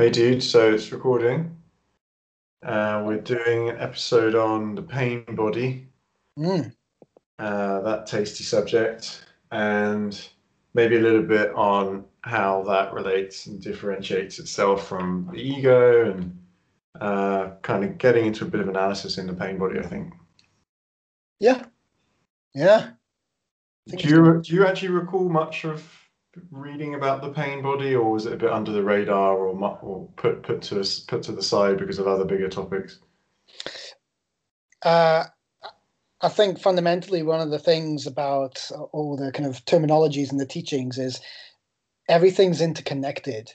Hey, dude. So it's recording. Uh, we're doing an episode on the pain body, Mm. uh, that tasty subject, and maybe a little bit on how that relates and differentiates itself from the ego, and uh, kind of getting into a bit of analysis in the pain body. I think. Yeah. Yeah. I think Do you do you actually recall much of reading about the pain body, or was it a bit under the radar, or or put put to put to the side because of other bigger topics? Uh, I think fundamentally one of the things about all the kind of terminologies and the teachings is everything's interconnected.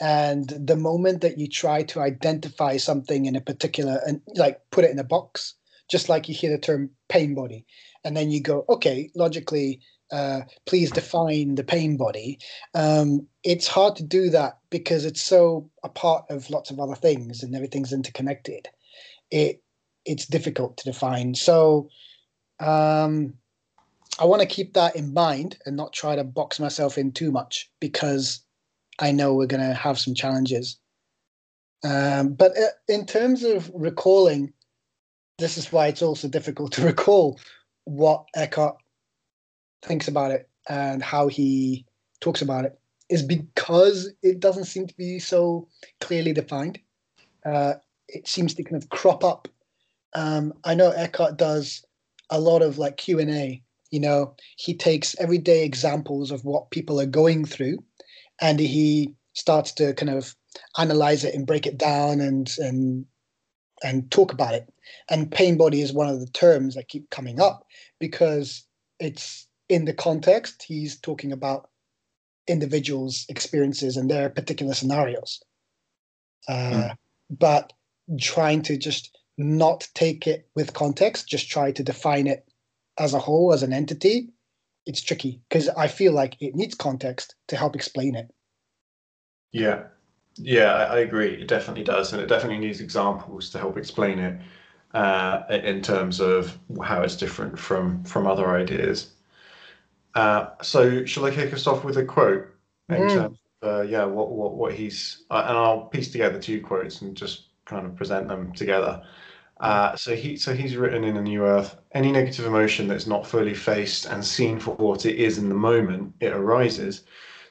And the moment that you try to identify something in a particular and like put it in a box, just like you hear the term pain body, and then you go, okay, logically, uh, please define the pain body. Um, it's hard to do that because it's so a part of lots of other things and everything's interconnected. It it's difficult to define. So um, I want to keep that in mind and not try to box myself in too much because I know we're going to have some challenges. Um, but uh, in terms of recalling, this is why it's also difficult to recall what Eckhart thinks about it and how he talks about it is because it doesn't seem to be so clearly defined. Uh, it seems to kind of crop up. Um, I know Eckhart does a lot of like Q and A. You know, he takes everyday examples of what people are going through, and he starts to kind of analyze it and break it down and and and talk about it. And pain body is one of the terms that keep coming up because it's in the context he's talking about individuals' experiences and their particular scenarios. Uh, But trying to just not take it with context, just try to define it as a whole, as an entity, it's tricky because I feel like it needs context to help explain it. Yeah, yeah, I, I agree. It definitely does, and it definitely needs examples to help explain it uh, in terms of how it's different from from other ideas. Uh, so, shall I kick us off with a quote in Mm. terms of uh, yeah, what what what he's uh, and I'll piece together two quotes and just kind of present them together. Uh, so he so he's written in a New Earth, any negative emotion that's not fully faced and seen for what it is in the moment it arises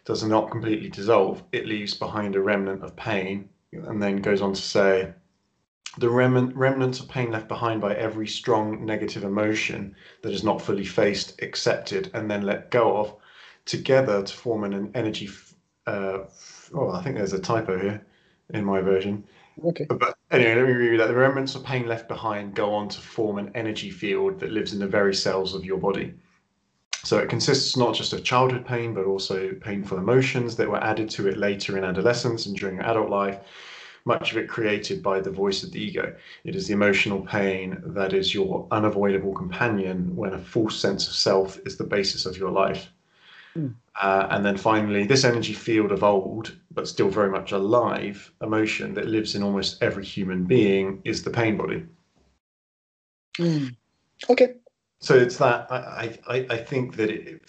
does not completely dissolve. It leaves behind a remnant of pain, and then goes on to say, the remnant remnants of pain left behind by every strong negative emotion that is not fully faced, accepted, and then let go of, together to form an energy. Uh, oh, I think there's a typo here in my version. Okay. But anyway, let me read that. The remnants of pain left behind go on to form an energy field that lives in the very cells of your body. So it consists not just of childhood pain, but also painful emotions that were added to it later in adolescence and during adult life, much of it created by the voice of the ego. It is the emotional pain that is your unavoidable companion when a false sense of self is the basis of your life. Hmm. Uh, and then finally, this energy field of old, but still very much alive, emotion that lives in almost every human being is the pain body. Mm. Okay. So it's that I, I, I think that it,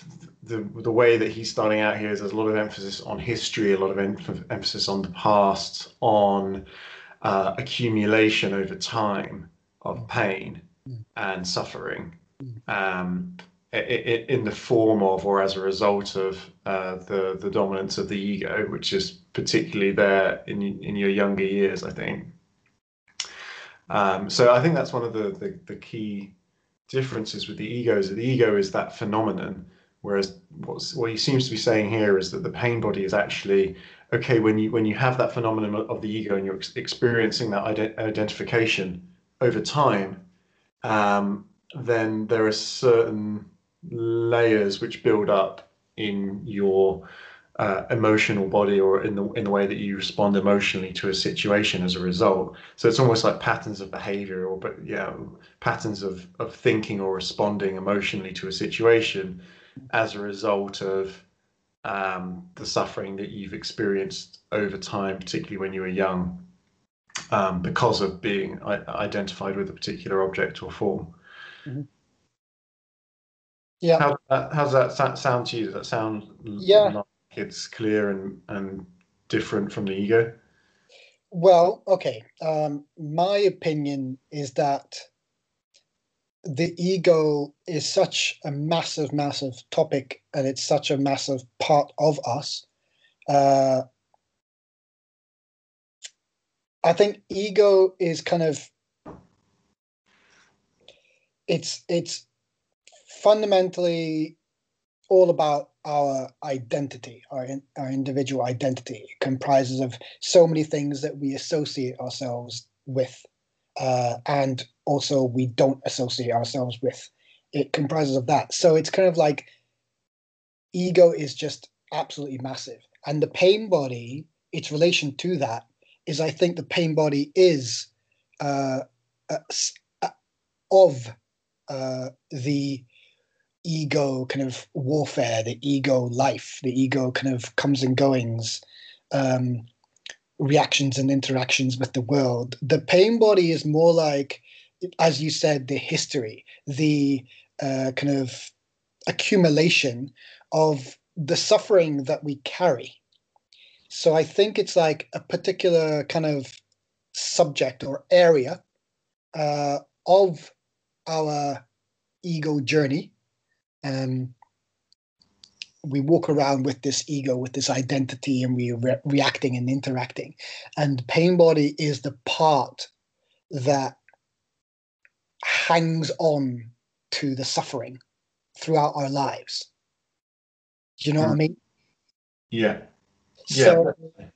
the the way that he's starting out here is there's a lot of emphasis on history, a lot of em- emphasis on the past, on uh, accumulation over time of pain Mm. and suffering, Mm. um, i- i- in the form of or as a result of uh, the the dominance of the ego, which is particularly there in in your younger years, I think. Um, so I think that's one of the, the, the key differences with the ego is that the ego is that phenomenon, whereas what he seems to be saying here is that the pain body is actually okay when you when you have that phenomenon of the ego and you're ex- experiencing that ident- identification over time, um, then there are certain layers which build up in your uh, emotional body or in the in the way that you respond emotionally to a situation as a result. So it's almost like patterns of behavior or but yeah, patterns of of thinking or responding emotionally to a situation as a result of um, the suffering that you've experienced over time, particularly when you were young, um, because of being I- identified with a particular object or form. Yeah. How, uh, how's that sound to you? Does that sound Yeah. like it's clear and, and different from the ego? Well, okay. Um, my opinion is that the ego is such a massive, massive topic, and it's such a massive part of us. Uh, I think ego is kind of it's it's fundamentally all about our identity, our our individual identity. It comprises of so many things that we associate ourselves with, uh, and also we don't associate ourselves with. It comprises of that. So it's kind of like ego is just absolutely massive, and the pain body, its relation to that is, I think, the pain body is uh, uh, of uh, the ego kind of warfare, the ego life, the ego kind of comes and goings, um, reactions and interactions with the world. The pain body is more like, as you said, the history, the uh, kind of accumulation of the suffering that we carry. So I think it's like a particular kind of subject or area uh, of our ego journey. Um, we walk around with this ego, with this identity, and we're re- reacting and interacting. And pain body is the part that hangs on to the suffering throughout our lives. Do you know mm. what I mm. mean? Yeah. So yeah.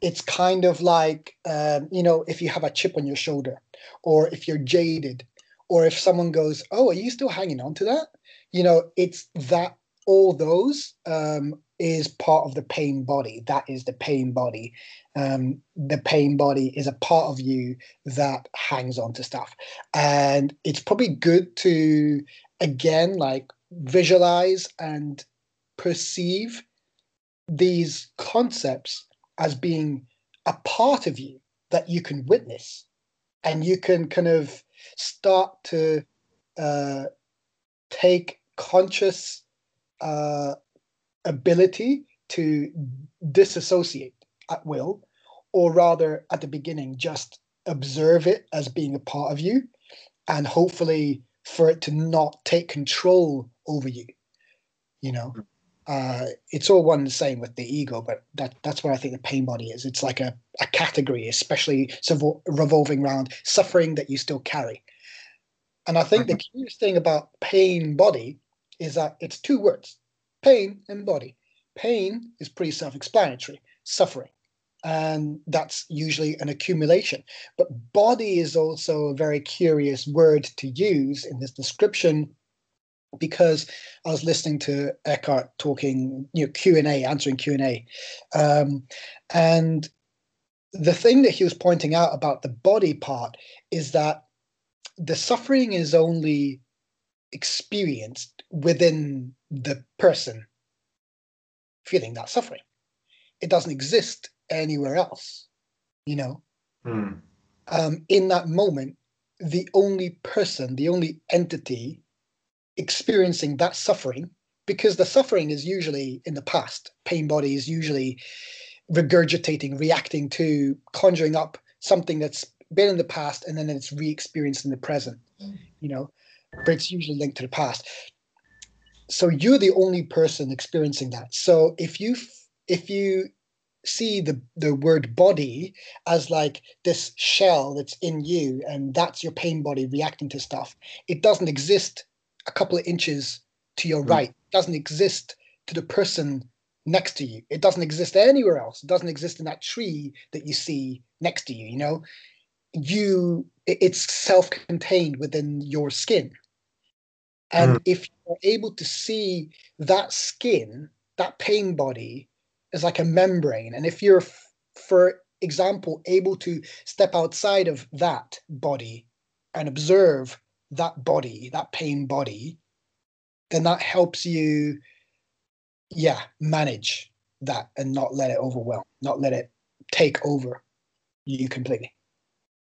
it's kind of like, um, you know, if you have a chip on your shoulder, or if you're jaded, or if someone goes, "Oh, are you still hanging on to that?" You know, it's that all those um, is part of the pain body. That is the pain body. Um, the pain body is a part of you that hangs on to stuff, and it's probably good to again like visualize and perceive these concepts as being a part of you that you can witness and you can kind of start to uh, take conscious uh, ability to disassociate at will, or rather at the beginning, just observe it as being a part of you, and hopefully for it to not take control over you. You know, uh, it's all one and the same with the ego, but that that's what I think the pain body is. It's like a, a category, especially revolving around suffering that you still carry. And I think mm-hmm. the curious thing about pain body is that it's two words pain and body. Pain is pretty self explanatory, suffering. And that's usually an accumulation. But body is also a very curious word to use in this description because I was listening to Eckhart talking, you know, Q and A, answering Q and A, um, and the thing that he was pointing out about the body part is that the suffering is only experienced within the person feeling that suffering. It doesn't exist anywhere else, you know. Mm. Um, in that moment, the only person, the only entity experiencing that suffering because the suffering is usually in the past. Pain body is usually regurgitating, reacting to, conjuring up something that's been in the past and then it's re-experienced in the present. You know, but it's usually linked to the past. So you're the only person experiencing that. So if you if you see the the word body as like this shell that's in you and that's your pain body reacting to stuff, it doesn't exist a couple of inches to your mm. right. It doesn't exist to the person next to you. It doesn't exist anywhere else. It doesn't exist in that tree that you see next to you, you know? You it's self-contained within your skin. And mm. if you're able to see that skin, that pain body as like a membrane. And if you're, for example, able to step outside of that body and observe that body, that pain body, then that helps you, yeah, manage that and not let it overwhelm, not let it take over you completely.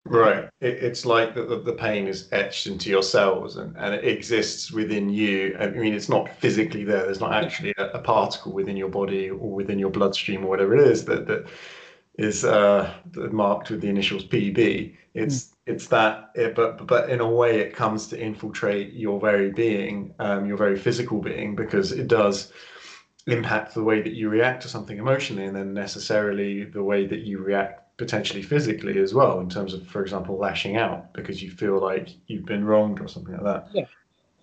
Right. It, it's like the, the pain is etched into your cells and, and it exists within you. I mean, it's not physically there. There's not actually a, a particle within your body or within your bloodstream or whatever it is that, that is uh, marked with the initials PB. It's mm. it's that, it, but but in a way, it comes to infiltrate your very being, um, your very physical being, because it does impact the way that you react to something emotionally, and then necessarily the way that you react potentially physically as well, in terms of, for example, lashing out because you feel like you've been wronged or something like that. Yeah.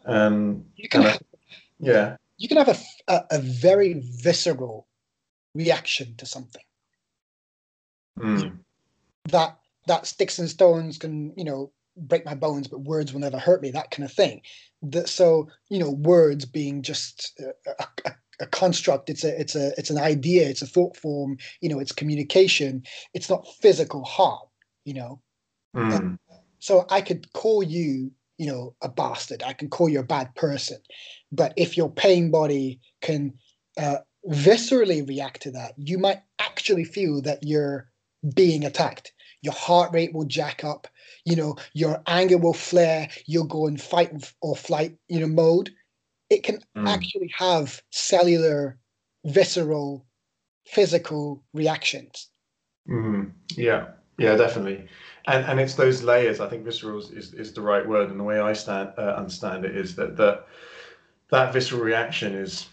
Um, you can. Have, yeah. You can have a, a, a very visceral reaction to something Mm. That that sticks and stones can you know break my bones, but words will never hurt me. That kind of thing. That so you know words being just a, a, a construct. It's a it's a it's an idea. It's a thought form. You know, it's communication. It's not physical harm. You know. Mm. So I could call you you know a bastard. I can call you a bad person, but if your pain body can uh, viscerally react to that, you might actually feel that you're being attacked. Your heart rate will jack up. You know, your anger will flare. You'll go in fight or flight, you know, mode. It can mm. actually have cellular, visceral, physical reactions. Mm. Yeah, yeah, definitely. And and it's those layers. I think visceral is, is the right word. And the way I stand uh, understand it is that that that visceral reaction is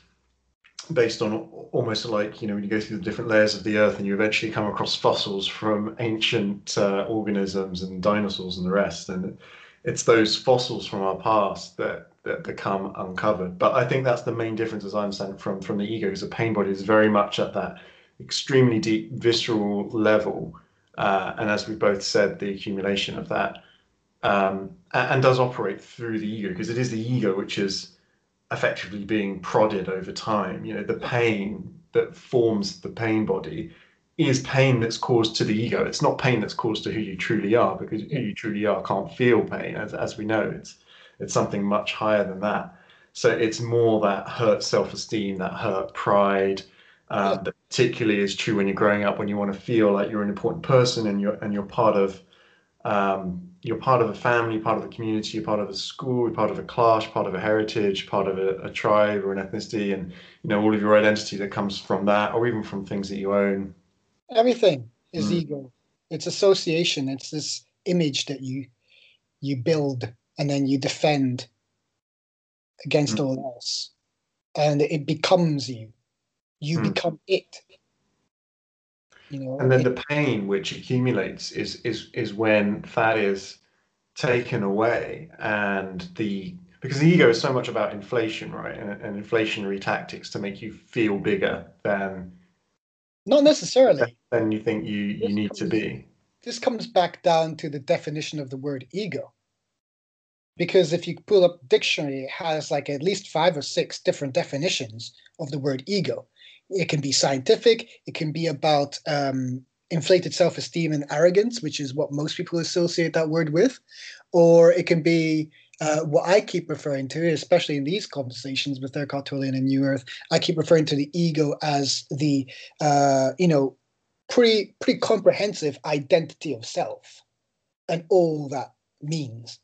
based on almost like you know when you go through the different layers of the earth and you eventually come across fossils from ancient uh, organisms and dinosaurs and the rest and it's those fossils from our past that that become uncovered but i think that's the main difference as i understand from from the ego because the pain body is very much at that extremely deep visceral level uh, and as we both said the accumulation of that um, and, and does operate through the ego because it is the ego which is effectively being prodded over time. You know, the pain that forms the pain body is pain that's caused to the ego. It's not pain that's caused to who you truly are, because who you truly are can't feel pain, as as we know. It's it's something much higher than that. So it's more that hurt self-esteem, that hurt pride. Um, that particularly is true when you're growing up, when you want to feel like you're an important person and you're and you're part of um, you're part of a family, part of a community, you're part of a school, you're part of a class, part of a heritage, part of a, a, tribe or an ethnicity, and you know all of your identity that comes from that, or even from things that you own. Everything is mm. ego. It's association. It's this image that you you build and then you defend against mm. all else, and it becomes you. You mm. become it. You know, and then it, the pain which accumulates is is is when that is taken away, and the because the ego is so much about inflation, right, and, and inflationary tactics to make you feel bigger than not necessarily than you think you you need comes, to be. This comes back down to the definition of the word ego because if you pull up dictionary it has like at least five or six different definitions of the word ego. It can be scientific it can be about um, inflated self-esteem and arrogance which is what most people associate that word with or it can be uh, what I keep referring to, especially in these conversations with Eckhart Tolle and New Earth, I keep referring to the ego as the, uh, you know, pretty pretty comprehensive identity of self, and all that means,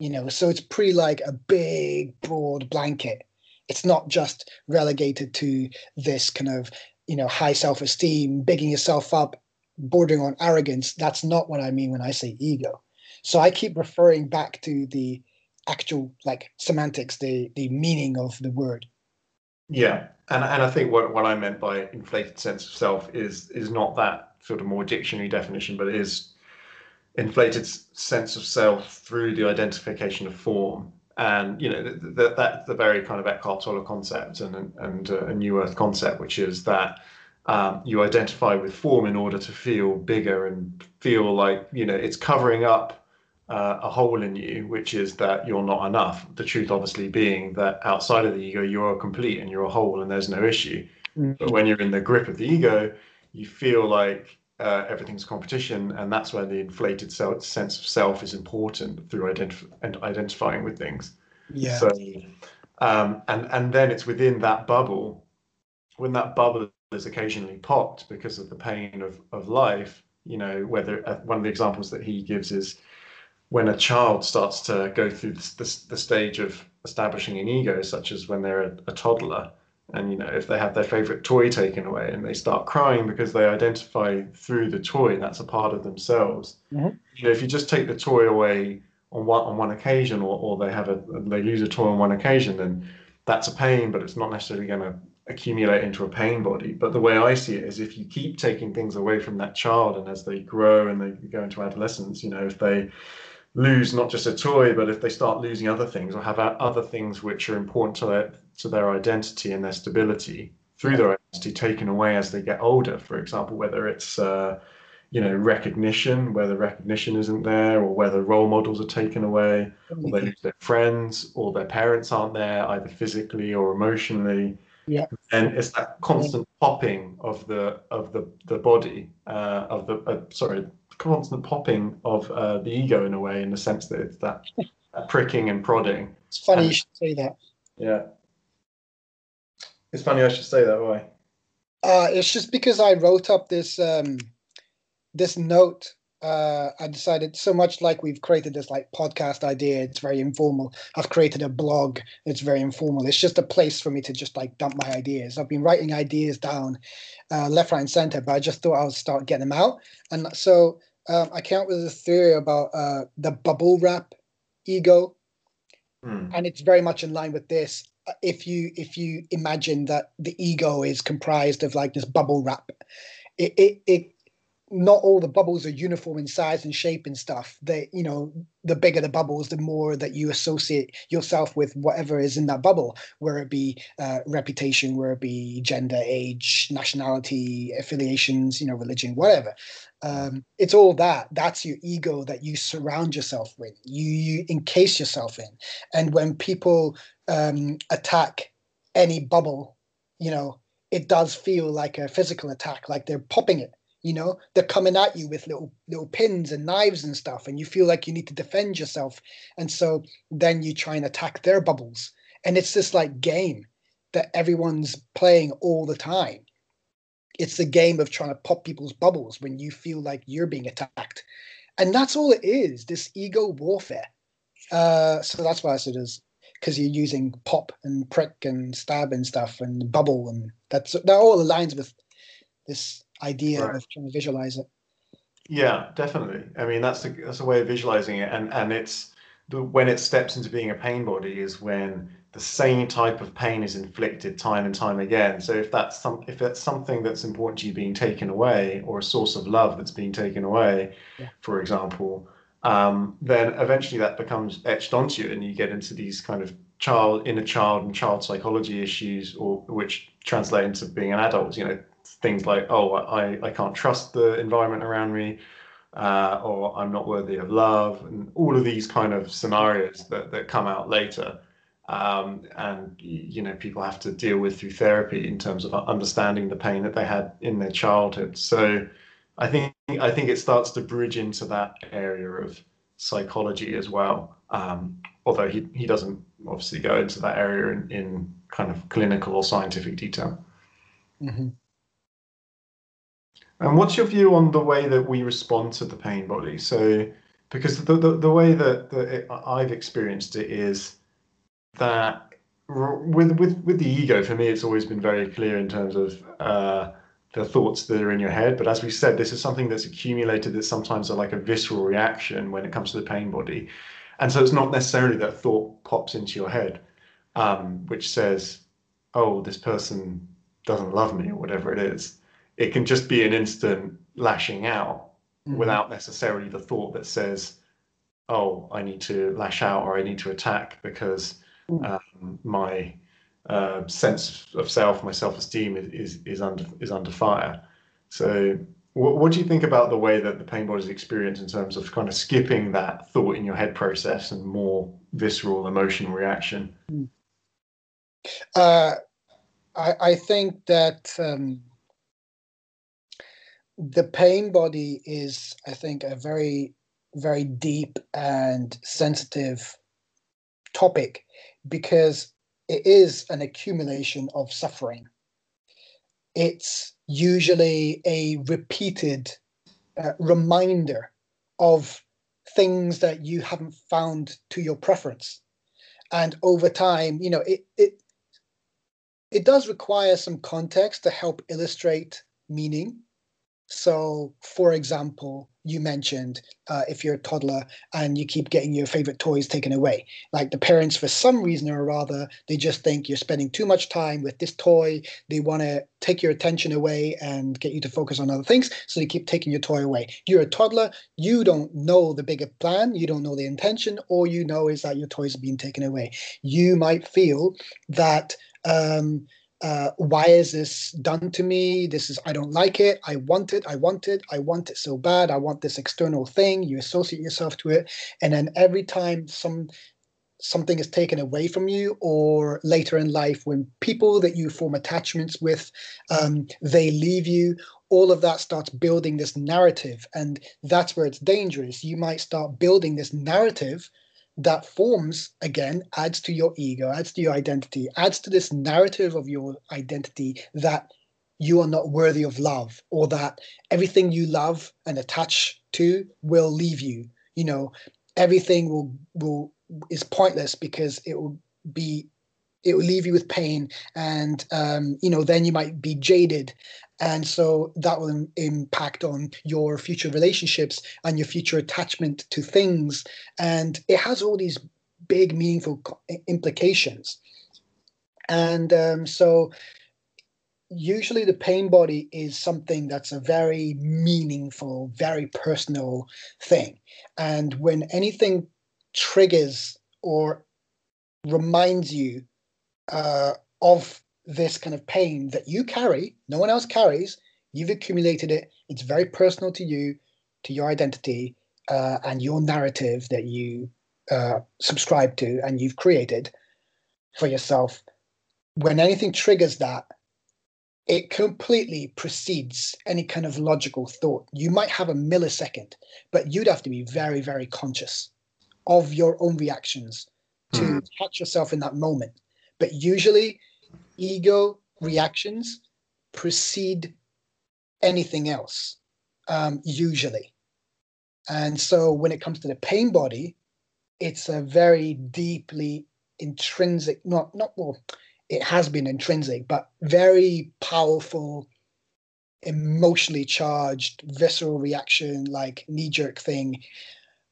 you know. So it's pretty like a big, broad blanket. It's not just relegated to this kind of you know high self-esteem bigging yourself up bordering on arrogance. That's not what i mean when i say ego. So i keep referring back to the actual like semantics the the meaning of the word. Yeah. And and i think what what i meant by inflated sense of self is is not that sort of more dictionary definition but it is inflated sense of self through the identification of form and you know that that's the very kind of Eckhart Tolle concept and and uh, a New Earth concept, which is that um, you identify with form in order to feel bigger and feel like you know it's covering up uh, a hole in you, which is that you're not enough. The truth, obviously, being that outside of the ego, you're complete and you're a whole, and there's no issue. Mm-hmm. But when you're in the grip of the ego, you feel like uh, everything's competition, and that's where the inflated self, sense of self is important through identif- and identifying with things. Yeah. So, um, and and then it's within that bubble, when that bubble is occasionally popped because of the pain of of life. You know, whether uh, one of the examples that he gives is when a child starts to go through the, stage of establishing an ego, such as when they're a, a toddler, And you know, if they have their favorite toy taken away and they start crying because they identify through the toy, that's a part of themselves. Mhm. You know, if you just take the toy away on one on one occasion, or, or they have a they lose a toy on one occasion, then that's a pain, but it's not necessarily going to accumulate into a pain body. But the way I see it is if you keep taking things away from that child and as they grow and they go into adolescence, you know, if they lose not just a toy, but if they start losing other things or have other things which are important to their, to their identity and their stability through their identity taken away as they get older, for example, whether it's uh, you know recognition, whether recognition isn't there, or whether role models are taken away, or they lose their friends, or their parents aren't there either physically or emotionally. Yeah. And it's that constant popping of the of the the body uh, of the uh, sorry constant popping of uh, the ego in a way, in the sense that it's that, that pricking and prodding. It's funny And- you should say that. Yeah. It's funny I should say that. Why? Uh, it's just because I wrote up this um, this note. Uh, I decided so much like we've created this like podcast idea. It's very informal. I've created a blog. It's very informal. It's just a place for me to just like dump my ideas. I've been writing ideas down, uh, left, right, and center, but I just thought I would start getting them out. And so um, I came up with a theory about uh, the bubble wrap ego. Hmm. and it's very much in line with this. Uh, if you if you imagine that the ego is comprised of like this bubble wrap it it, it not all the bubbles are uniform in size and shape and stuff. They you know the bigger the bubbles the more that you associate yourself with whatever is in that bubble where it be uh, reputation where it be gender age nationality affiliations you know religion whatever um, it's all that that's your ego that you surround yourself with you you encase yourself in. And when people um, attack any bubble you know it does feel like a physical attack like they're popping it you know? They're coming at you with little little pins and knives and stuff and you feel like you need to defend yourself. And so then you try and attack their bubbles. And it's this like game that everyone's playing all the time it's the game of trying to pop people's bubbles when you feel like you're being attacked and that's all it is this ego warfare uh, so that's why i said is because you're using pop and prick and stab and stuff and bubble and that's that all aligns with this idea Right. of trying to visualize it Yeah, definitely. I mean, that's a that's a way of visualizing it, and and it's the when it steps into being a pain body is when the same type of pain is inflicted time and time again. So if that's some if that's something that's important to you being taken away, or a source of love that's being taken away, Yeah. for example, um, then eventually that becomes etched onto you, and you get into these kind of child inner child and child psychology issues, or which translate into being an adult. You know, things like oh I, I can't trust the environment around me uh, or I'm not worthy of love and all of these kind of scenarios that, that come out later um, and you know people have to deal with through therapy in terms of understanding the pain that they had in their childhood. So I think I think it starts to bridge into that area of psychology as well. Um, although he, he doesn't obviously go into that area in, in kind of clinical or scientific detail. Hmm And what's your view on the way that we respond to the pain body? So, because the the, the way that, that it, I've experienced it is that r- with with with the ego, for me, it's always been very clear in terms of uh, the thoughts that are in your head. But as we said, this is something that's accumulated that sometimes are like a visceral reaction when it comes to the pain body, and so it's not necessarily that thought pops into your head, um, which says, "Oh, this person doesn't love me" or whatever it is it can just be an instant lashing out Mm-hmm. without necessarily the thought that says, "Oh, I need to lash out or I need to attack because. Um, my uh, sense of self, my self-esteem is, is is under is under fire." So, what, what do you think about the way that the pain body is experienced in terms of kind of skipping that thought in your head process and more visceral emotional reaction? Uh, I, I think that um, the pain body is, I think, a very, very deep and sensitive topic because it is an accumulation of suffering. It's usually a repeated uh, reminder of things that you haven't found to your preference. And over time, you know, it, it it does require some context to help illustrate meaning. So, for example, you mentioned uh, if you're a toddler and you keep getting your favorite toys taken away, like the parents, for some reason or other, they just think you're spending too much time with this toy. They want to take your attention away and get you to focus on other things. So they keep taking your toy away. You're a toddler. You don't know the bigger plan. You don't know the intention. All you know is that your toys are being taken away. You might feel that. Um, uh, why is this done to me? This is, I don't like it. I want it. I want it. I want it so bad. I want this external thing. You associate yourself to it. And then every time some, something is taken away from you or later in life when people that you form attachments with um, they leave you all of that starts building this narrative and that's where it's dangerous you might start building this narrative that forms again adds to your ego adds to your identity adds to this narrative of your identity that you are not worthy of love or that everything you love and attach to will leave you. You know everything will will is pointless because it will be it will leave you with pain and um, you know then you might be jaded and so that will impact on your future relationships and your future attachment to things. And it has all these big meaningful implications. And um, so usually the pain body is something that's a very meaningful very personal thing. And when anything triggers or reminds you uh, of this kind of pain that you carry, no one else carries, you've accumulated it, it's very personal to you, to your identity, uh, and your narrative that you uh, subscribe to and you've created for yourself. When anything triggers that, it completely precedes any kind of logical thought. You might have a millisecond, but you'd have to be very, very conscious of your own reactions to mm. catch yourself in that moment. But usually, ego reactions precede anything else, um, usually. And so when it comes to the pain body, it's a very deeply intrinsic, not, not well, it has been intrinsic, but very powerful, emotionally charged, visceral reaction, like knee jerk thing,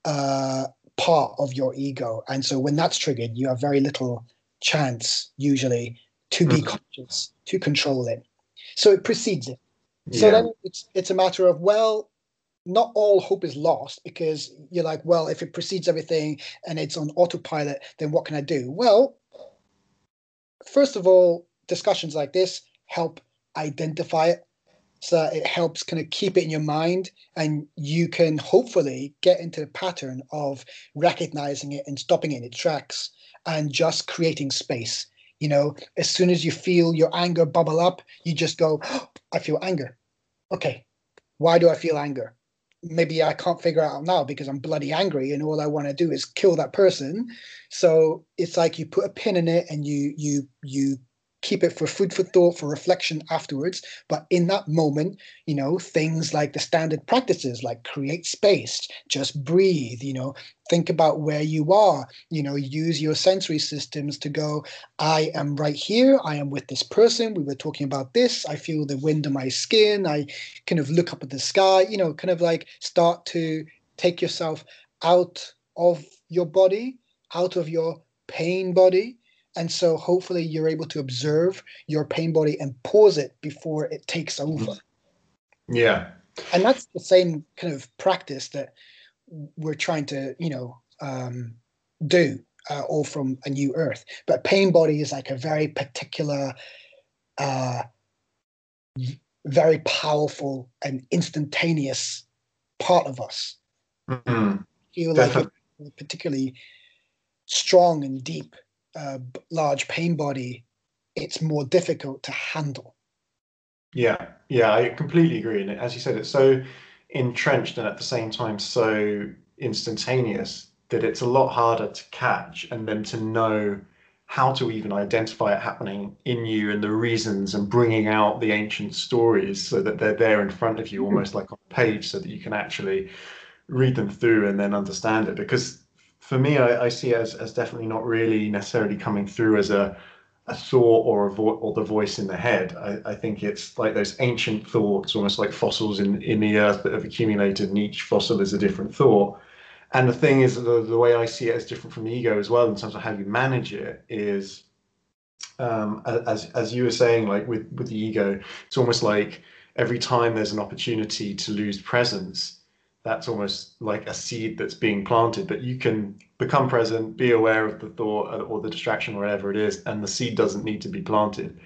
uh, part of your ego. And so when that's triggered, you have very little chance, usually, to be mm-hmm. conscious, to control it. So it precedes it. So yeah. then it's it's a matter of well, not all hope is lost because you're like, well, if it precedes everything and it's on autopilot, then what can I do? Well, first of all, discussions like this help identify it. So it helps kind of keep it in your mind, and you can hopefully get into the pattern of recognizing it and stopping it in its tracks and just creating space you know, as soon as you feel your anger bubble up, you just go, oh, I feel anger. Okay, why do I feel anger? Maybe I can't figure out now because I'm bloody angry and all I want to do is kill that person. So it's like you put a pin in it and you you you keep it for food for thought, for reflection afterwards. But in that moment, you know, things like the standard practices, like create space, just breathe, you know, think about where you are, you know, use your sensory systems to go, I am right here, I am with this person, we were talking about this, I feel the wind on my skin, I kind of look up at the sky, you know, kind of like start to take yourself out of your body, out of your pain body and so hopefully you're able to observe your pain body and pause it before it takes over. Yeah. And that's the same kind of practice that we're trying to, you know, um, do uh, all from a new earth. But pain body is like a very particular, uh, very powerful and instantaneous part of us. Mm-hmm. Feel like particularly strong and deep a large pain body, it's more difficult to handle. Yeah, yeah, I completely agree. And as you said, it's so entrenched and at the same time so instantaneous that it's a lot harder to catch and then to know how to even identify it happening in you and the reasons and bringing out the ancient stories so that they're there in front of you hmm. almost like on a page so that you can actually read them through and then understand it because for me, I, I see as as definitely not really necessarily coming through as a a thought or a vo- or the voice in the head. I, I, think it's like those ancient thoughts, almost like fossils in, in the earth that have accumulated, and each fossil is a different thought. And the thing is, the, the way I see it is different from the ego as well in terms of how you manage it. Is um, as as you were saying, like with with the ego, it's almost like every time there's an opportunity to lose presence, that's almost like a seed that's being planted but you can become present be aware of the thought uh, or the distraction or whatever it is and the seed doesn't need to be planted.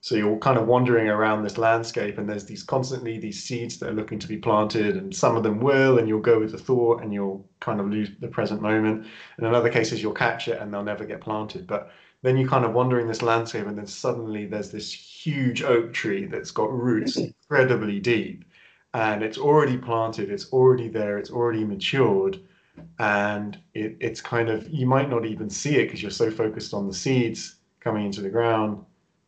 So you're kind of wandering around this landscape and there's these constantly these seeds that are looking to be planted and some of them will and you'll go with the thought and you'll kind of lose the present moment. And in other cases you'll catch it and they'll never get planted. But then you kind of wandering this landscape and then suddenly there's this huge oak tree that's got roots incredibly deep and it's already planted, it's already there, it's already matured, and it, it's kind of you might not even see it because you're so focused on the seeds coming into the ground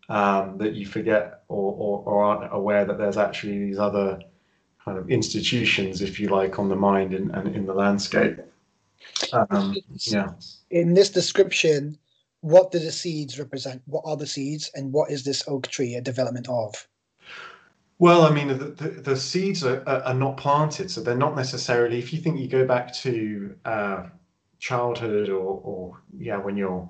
um, that you forget or, or, or aren't aware that there's actually these other kind of institutions, if you like, on the mind and, and in the landscape. Um, yeah. In this description, what do the seeds represent? What are the seeds, and what is this oak tree a development of? Well, I mean, the, the, the seeds are, are, not planted, so they're not necessarily. If you think you go back to uh, childhood, or, or yeah, when you're,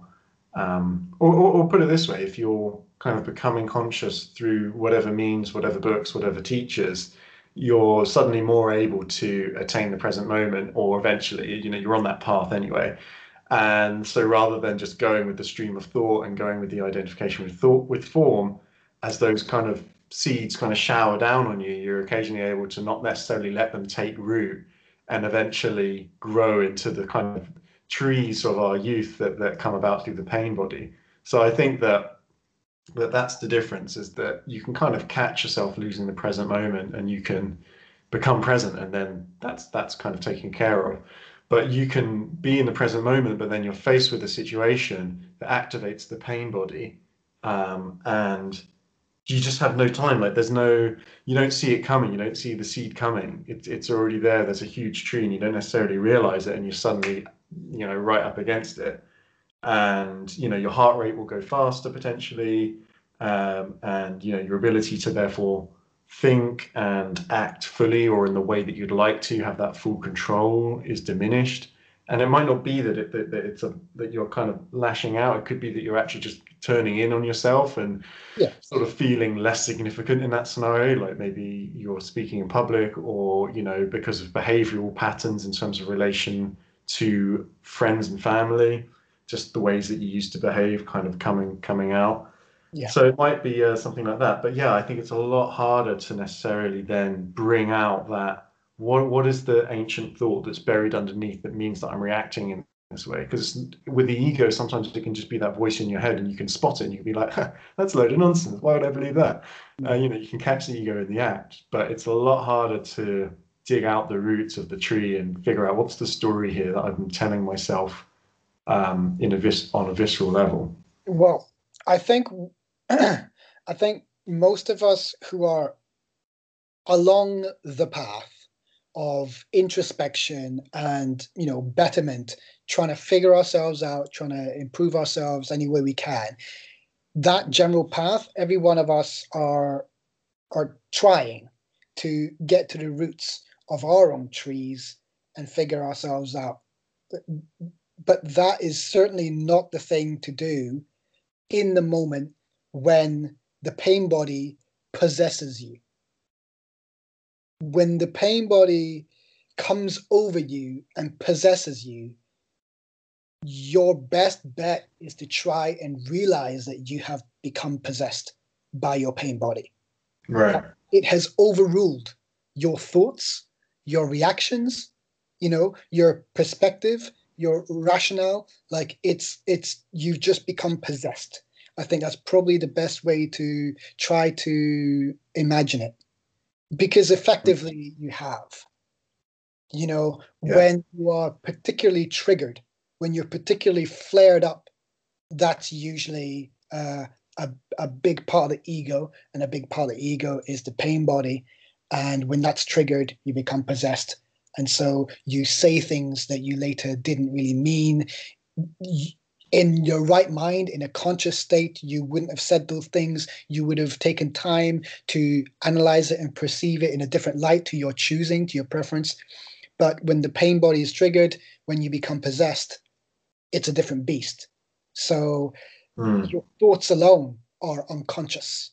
um, or, or, or, put it this way, if you're kind of becoming conscious through whatever means, whatever books, whatever teachers, you're suddenly more able to attain the present moment, or eventually, you know, you're on that path anyway. And so, rather than just going with the stream of thought and going with the identification with thought with form, as those kind of seeds kind of shower down on you, you're occasionally able to not necessarily let them take root and eventually grow into the kind of trees of our youth that, that come about through the pain body. So I think that that that's the difference is that you can kind of catch yourself losing the present moment and you can become present and then that's that's kind of taken care of but you can be in the present moment but then you're faced with a situation that activates the pain body um, and you just have no time. Like there's no, you don't see it coming. You don't see the seed coming. It's it's already there. There's a huge tree, and you don't necessarily realize it, and you're suddenly, you know, right up against it, and you know your heart rate will go faster potentially, um, and you know your ability to therefore think and act fully or in the way that you'd like to have that full control is diminished and it might not be that, it, that, that it's a that you're kind of lashing out it could be that you're actually just turning in on yourself and yeah. sort of feeling less significant in that scenario like maybe you're speaking in public or you know because of behavioral patterns in terms of relation to friends and family just the ways that you used to behave kind of coming coming out yeah. so it might be uh, something like that but yeah i think it's a lot harder to necessarily then bring out that what what is the ancient thought that's buried underneath that means that I'm reacting in this way? Because with the ego, sometimes it can just be that voice in your head, and you can spot it, and you can be like, "That's a load of nonsense. Why would I believe that?" Uh, you know, you can catch the ego in the act, but it's a lot harder to dig out the roots of the tree and figure out what's the story here that i've been telling myself um, in a vis- on a visceral level. Well, I think I think most of us who are along the path of introspection and you know betterment trying to figure ourselves out trying to improve ourselves any way we can. That general path every one of us are are trying to get to the roots of our own trees and figure ourselves out. But, but that is certainly not the thing to do in the moment when the pain body possesses you. When the pain body comes over you and possesses you, your best bet is to try and realize that you have become possessed by your pain body. Right. It has overruled your thoughts, your reactions, you know, your perspective, your rationale. Like it's it's you've just become possessed. I think that's probably the best way to try to imagine it because effectively you have you know yeah. when you are particularly triggered when you're particularly flared up that's usually uh, a, a big part of the ego and a big part of the ego is the pain body and when that's triggered you become possessed and so you say things that you later didn't really mean in your right mind, in a conscious state, you wouldn't have said those things. You would have taken time to analyze it and perceive it in a different light to your choosing, to your preference. But when the pain body is triggered, when you become possessed, it's a different beast. So mm. your thoughts alone are unconscious.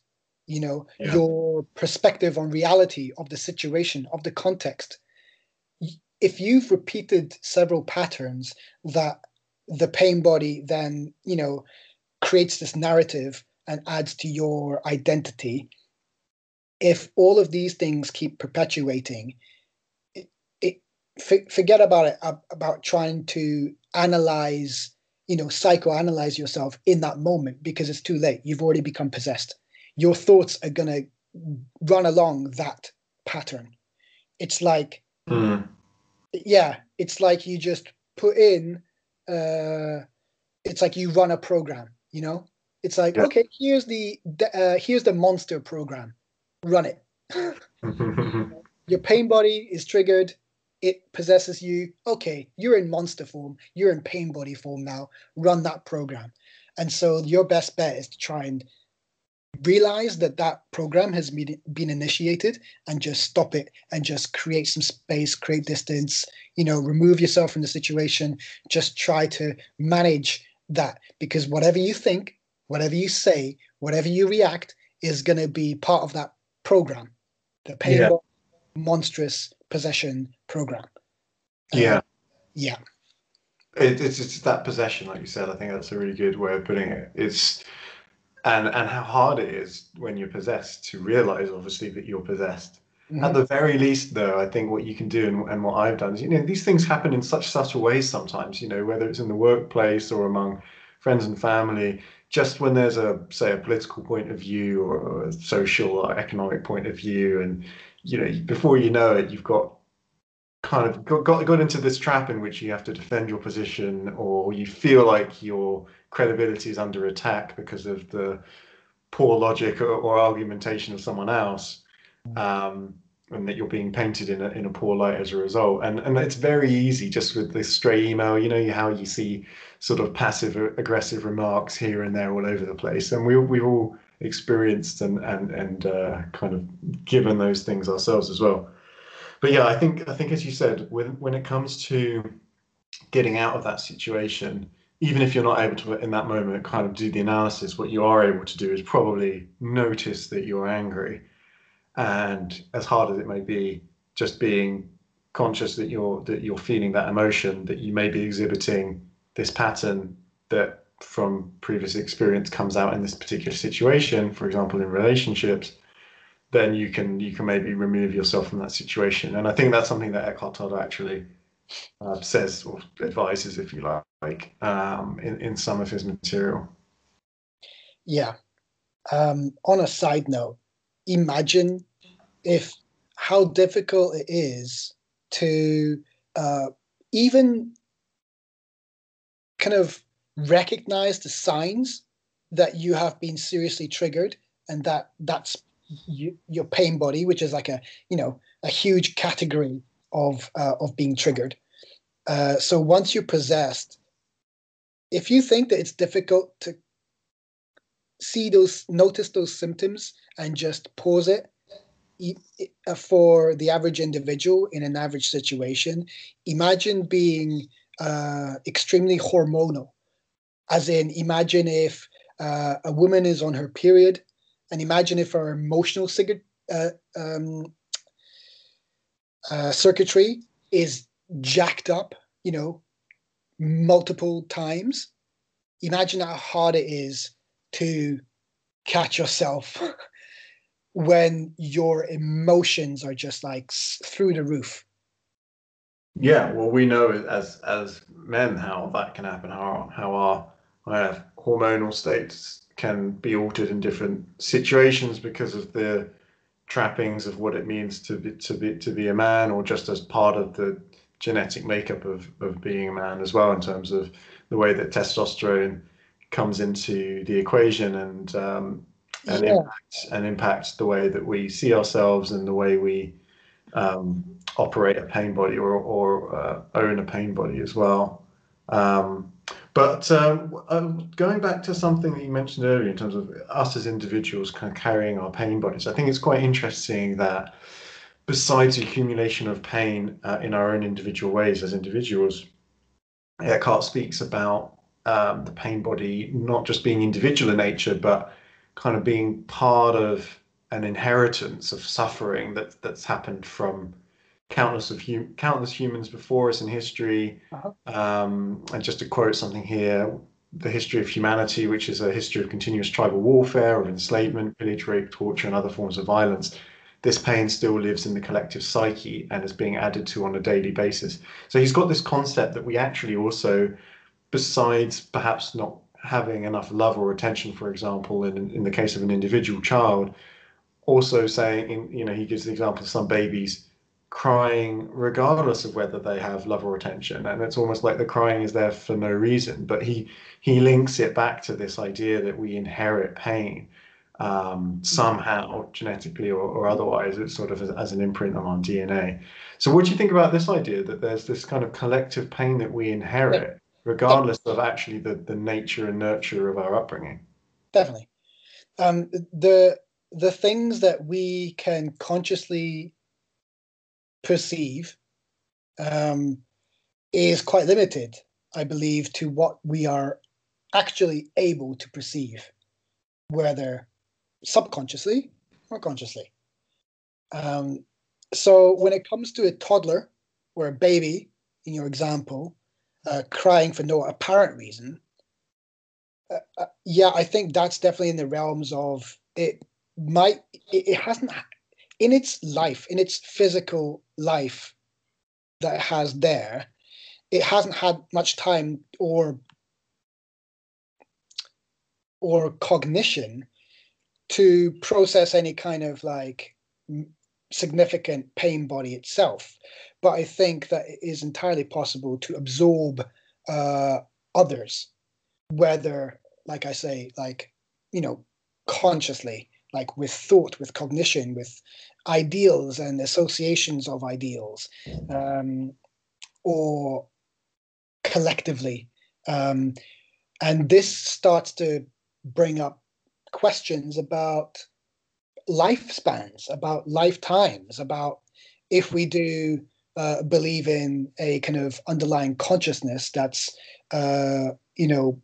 You know, yeah. your perspective on reality of the situation, of the context. If you've repeated several patterns that the pain body then you know creates this narrative and adds to your identity if all of these things keep perpetuating forget about it about trying to analyze you know psychoanalyze yourself in that moment because it's too late you've already become possessed your thoughts are going to run along that pattern it's like mm. yeah it's like you just put in uh, it's like you run a program. You know, it's like yeah. okay, here's the uh, here's the monster program, run it. Your pain body is triggered. It possesses you. Okay, you're in monster form. You're in pain body form now. Run that program. And so your best bet is to try and realize that that program has been initiated and just stop it and just create some space create distance you know remove yourself from the situation just try to manage that because whatever you think whatever you say whatever you react is going to be part of that program the pain yeah. monstrous possession program. Yeah. Um, yeah. It, it's, it's that possession like you said i think that's a really good way of putting it. It's and and how hard it is when you're possessed to realize obviously that you're possessed. Mm-hmm. at the very least though i think what you can do and, and what i've done is you know these things happen in such subtle ways sometimes you know whether it's in the workplace or among friends and family. Just when there's a say a political point of view or a social or economic point of view and you know before you know it you've got kind of got, got, into this trap in which you have to defend your position or you feel like your credibility is under attack because of the poor logic or, or argumentation of someone else um, and that you're being painted in a, in a poor light as a result. And and it's very easy just with this stray email you know how you see sort of passive aggressive remarks here and there all over the place. And we, we've all experienced and and and uh, kind of given those things ourselves as well but yeah, I think I think as you said, when when it comes to getting out of that situation, even if you're not able to in that moment kind of do the analysis, what you are able to do is probably notice that you're angry, and as hard as it may be, just being conscious that you're that you're feeling that emotion, that you may be exhibiting this pattern that from previous experience comes out in this particular situation, for example, in relationships, then you can you can maybe remove yourself from that situation. And I think that's something that Eckhart Tolle actually uh, says or advises, if you like, um, in in some of his material. Yeah. Um, on a side note, imagine if how difficult it is to uh, even kind of recognize the signs that you have been seriously triggered and that that's you, your pain body, which is like a you know a huge category of uh, of being triggered. Uh, so once you're possessed, if you think that it's difficult to see those, notice those symptoms, and just pause it, uh, for the average individual in an average situation, imagine being uh, extremely hormonal. As in, imagine if uh, a woman is on her period and imagine if our emotional uh, um, uh, circuitry is jacked up, you know, multiple times. Imagine how hard it is to catch yourself when your emotions are just like through the roof. Yeah, well, we know as as men how that can happen. How how our hormonal states can be altered in different situations because of the trappings of what it means to be to be to be a man, or just as part of the genetic makeup of of being a man as well, in terms of the way that testosterone comes into the equation and um, and yeah. impacts and impacts the way that we see ourselves and the way we um, operate a pain body or or uh, own a pain body as well. Um, But um, um, going back to something that you mentioned earlier in terms of us as individuals kind of carrying our pain bodies, I think it's quite interesting that besides the accumulation of pain uh, in our own individual ways as individuals, Eckhart speaks about um, the pain body not just being individual in nature, but kind of being part of an inheritance of suffering that that's happened from countless of hum- countless humans before us in history. Uh-huh. Um, and just to quote something here, the history of humanity, which is a history of continuous tribal warfare, of enslavement, pillage, rape, torture, and other forms of violence. This pain still lives in the collective psyche and is being added to on a daily basis. So he's got this concept that we actually also, besides perhaps not having enough love or attention, for example, in, in the case of an individual child, also saying, in, you know, he gives the example of some babies crying regardless of whether they have love or attention. And it's almost like the crying is there for no reason but he he links it back to this idea that we inherit pain um, somehow genetically or, or otherwise. It's sort of as, as, an imprint on our dna so what do you think about this idea that there's this kind of collective pain that we inherit regardless of actually the, the nature and nurture of our upbringing? Definitely. Um, the the things that we can consciously perceive um, is quite limited, I believe, to what we are actually able to perceive, whether subconsciously or consciously. Um, so when it comes to a toddler or a baby, in your example, uh, crying for no apparent reason, uh, uh, yeah, I think that's definitely in the realms of it. Might it, it hasn't in its life, in its physical life that it has there, it hasn't had much time or or cognition to process any kind of like significant pain body itself. But I think that it is entirely possible to absorb uh, others, whether, like I say, like, you know, consciously, like with thought, with cognition, with ideals and associations of ideals, um, or collectively. Um, and this starts to bring up questions about lifespans, about lifetimes, about if we do uh, believe in a kind of underlying consciousness that's, uh, you know,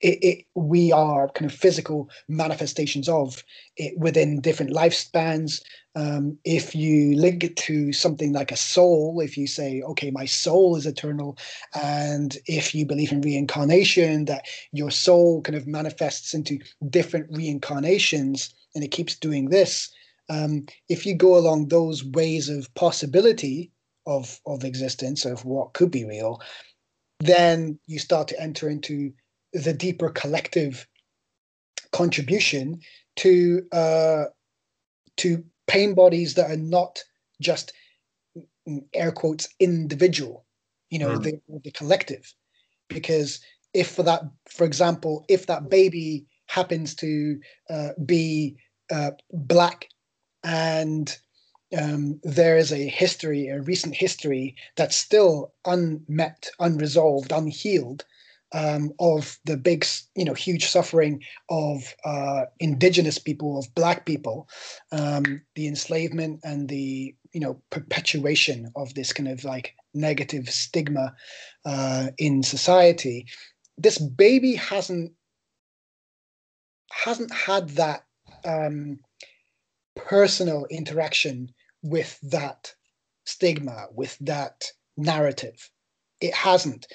it, it, we are kind of physical manifestations of it within different lifespans. Um, if you link it to something like a soul, if you say, okay, my soul is eternal, and if you believe in reincarnation, that your soul kind of manifests into different reincarnations and it keeps doing this. Um, if you go along those ways of possibility of, of existence, of what could be real, then you start to enter into the deeper collective contribution to uh, to pain bodies that are not just air quotes individual you know mm. the, the collective because if for that for example if that baby happens to uh, be uh, black and um, there is a history a recent history that's still unmet unresolved unhealed um, of the big, you know, huge suffering of uh, indigenous people, of black people, um, the enslavement and the, you know, perpetuation of this kind of like negative stigma uh, in society. This baby hasn't hasn't had that um, personal interaction with that stigma, with that narrative. It hasn't.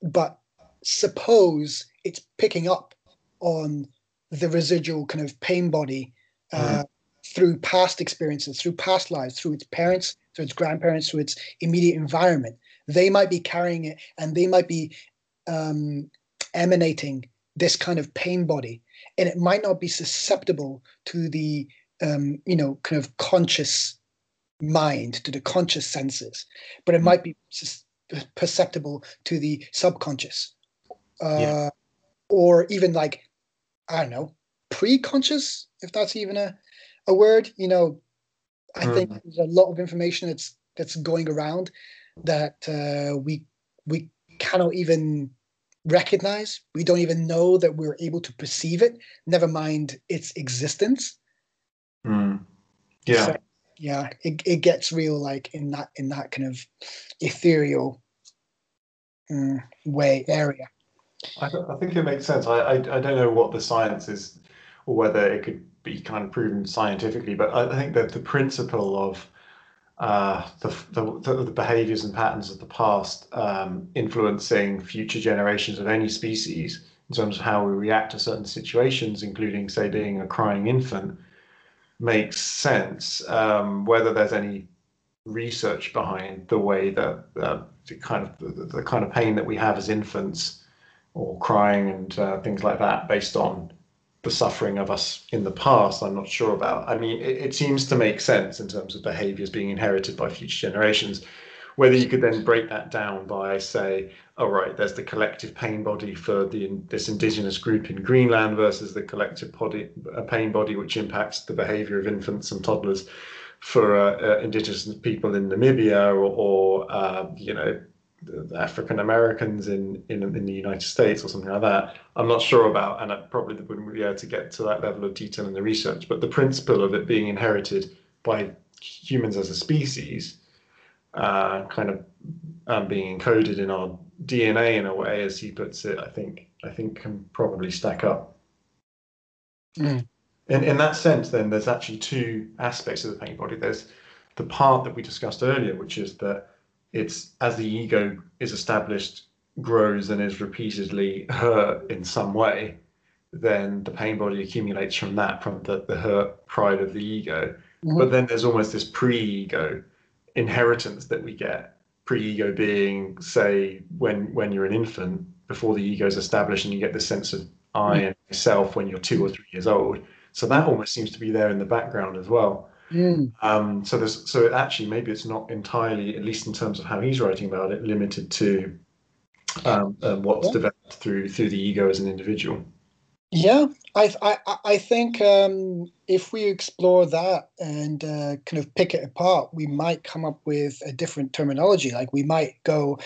But suppose it's picking up on the residual kind of pain body uh, mm. through past experiences, through past lives, through its parents, through its grandparents, through its immediate environment. They might be carrying it and they might be um, emanating this kind of pain body. And it might not be susceptible to the, um, you know, kind of conscious mind, to the conscious senses, but it mm. might be perceptible to the subconscious uh, yeah. or even like I don't know, pre-conscious, if that's even a a word. You know, I mm. think there's a lot of information that's that's going around that uh, we we cannot even recognize. We don't even know that we're able to perceive it. Never mind its existence. Mm. Yeah. So, yeah, it, it gets real like in that in that kind of ethereal um, way area. I, I, think it makes sense. I, I, I don't know what the science is, or whether it could be kind of proven scientifically, but I, think that the principle of uh, the, the, the behaviors and patterns of the past um, influencing future generations of any species in terms of how we react to certain situations, including, say, being a crying infant, makes sense. Um, whether there's any research behind the way that uh, the kind of the, the, kind of pain that we have as infants, or crying and uh, things like that, based on the suffering of us in the past, I'm not sure about. I mean, it, it, seems to make sense in terms of behaviors being inherited by future generations. Whether you could then break that down by, say, all oh, right, there's the collective pain body for the this indigenous group in Greenland versus the collective body, pain body which impacts the behavior of infants and toddlers for uh, uh, indigenous people in Namibia or, or uh, you know African Americans in, in in the United States or something like that. I'm not sure about, and I probably wouldn't be able to get to that level of detail in the research. But the principle of it being inherited by humans as a species, uh, kind of um, being encoded in our DNA in a way, as he puts it, I think I think can probably stack up. Mm. In in that sense, then there's actually two aspects of the pain body. There's the part that we discussed earlier, which is that it's as the ego is established, grows, and is repeatedly hurt in some way, then the pain body accumulates from that, from the, the hurt pride of the ego. Mm-hmm. But then there's almost this pre ego inheritance that we get. Pre ego being, say, when when you're an infant, before the ego is established, and you get the sense of I mm-hmm. and myself when you're two or three years old. So that almost seems to be there in the background as well. Mm. Um, so there's so actually maybe it's not entirely, at least in terms of how he's writing about it, limited to um, um, what's yeah. developed through through the ego as an individual. Yeah, I I I think um, if we explore that and uh, kind of pick it apart, we might come up with a different terminology. Like we might go,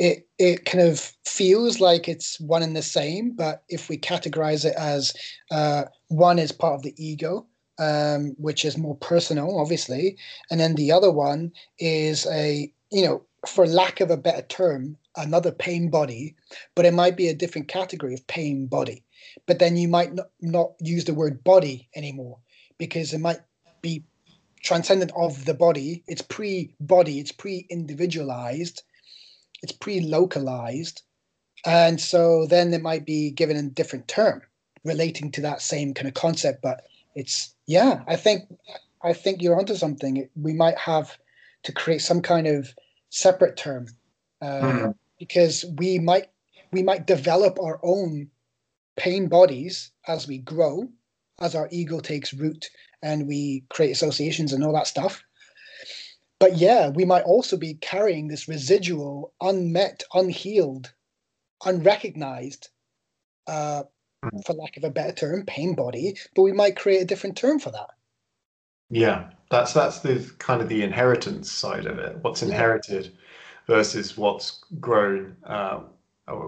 it it kind of feels like it's one and the same, but if we categorize it as uh, one is part of the ego, um, which is more personal, obviously, and then the other one is a you know, for lack of a better term, another pain body, but it might be a different category of pain body. But then you might not, not use the word body anymore because it might be transcendent of the body. It's pre-body. It's pre-individualized. It's pre-localized, and so then it might be given a different term relating to that same kind of concept, but it's yeah, I think I think you're onto something. We might have to create some kind of separate term uh, mm. because we might we might develop our own pain bodies as we grow, as our ego takes root and we create associations and all that stuff. But yeah, we might also be carrying this residual, unmet, unhealed, unrecognized uh. For lack of a better term, pain body, but we might create a different term for that. Yeah, that's that's the kind of the inheritance side of it. What's inherited versus what's grown uh,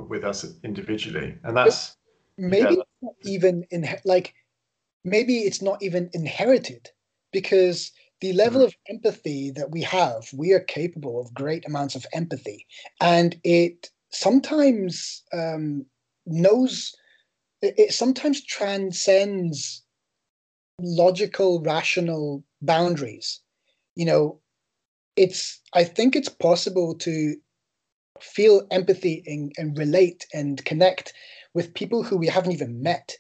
with us individually, and that's maybe yeah, not even in like maybe it's not even inherited because the level mm. of empathy that we have, we are capable of great amounts of empathy, and it sometimes um, knows it, it sometimes transcends logical, rational boundaries. You know, it's I think it's possible to feel empathy and, and relate and connect with people who we haven't even met.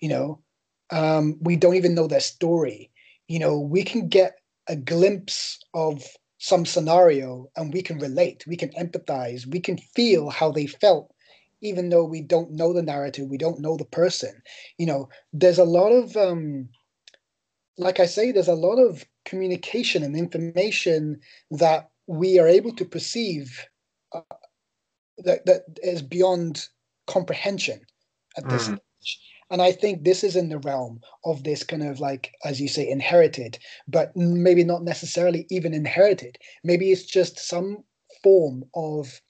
You know, um, we don't even know their story. You know, we can get a glimpse of some scenario and we can relate, we can empathize, we can feel how they felt even though we don't know the narrative, we don't know the person. You know, there's a lot of, um, like I say, there's a lot of communication and information that we are able to perceive uh, that that is beyond comprehension at this mm. stage. And I think this is in the realm of this kind of like, as you say, inherited, but maybe not necessarily even inherited. Maybe it's just some form of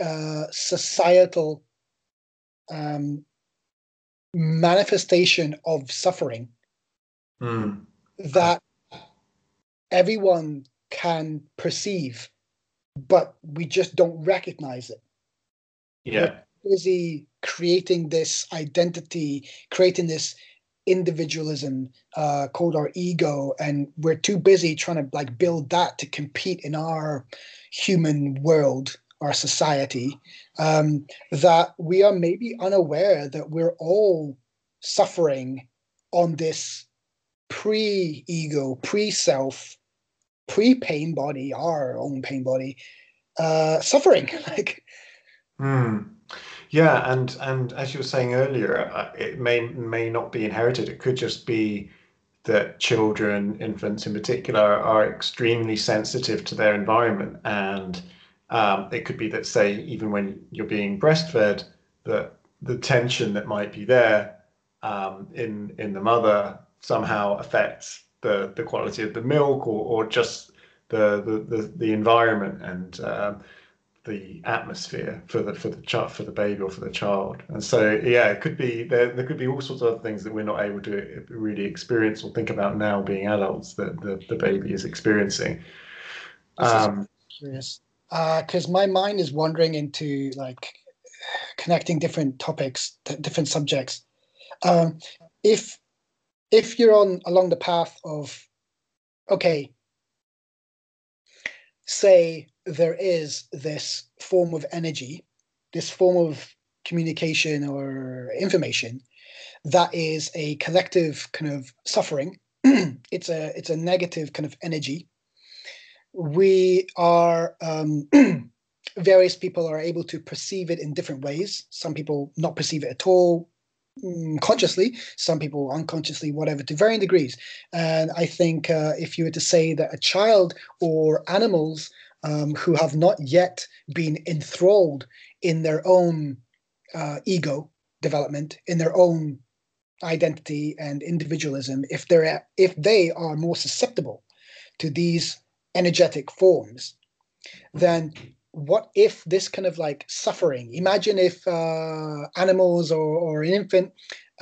uh, societal um, manifestation of suffering mm. that everyone can perceive, but we just don't recognize it. Yeah. We're busy creating this identity, creating this individualism uh, called our ego, and we're too busy trying to like build that to compete in our human world, our society, um, that we are maybe unaware that we're all suffering on this pre-ego, pre-self, pre-pain body, our own pain body, uh, suffering. like, mm. yeah, and and as you were saying earlier, uh, it may may not be inherited. It could just be that children, infants in particular, are extremely sensitive to their environment, and um, it could be that, say, even when you're being breastfed, that the tension that might be there um, in in the mother somehow affects the the quality of the milk or, or just the, the the the environment and um, the atmosphere for the for the child for the baby or for the child. And so yeah it could be there there could be all sorts of other things that we're not able to really experience or think about now being adults that the, the baby is experiencing. Um, curious because uh, my mind is wandering into like connecting different topics different subjects. Um, if if you're on along the path of okay say there is this form of energy this form of communication or information that is a collective kind of suffering it's a it's a negative kind of energy we are um, various people are able to perceive it in different ways some people not perceive it at all Mm, consciously, some people unconsciously, whatever, to varying degrees. And I think uh, if you were to say that a child or animals um, who have not yet been enthralled in their own uh, ego development, in their own identity and individualism, if they're if they are more susceptible to these energetic forms, then what if this kind of like suffering? Imagine if uh, animals or, or an infant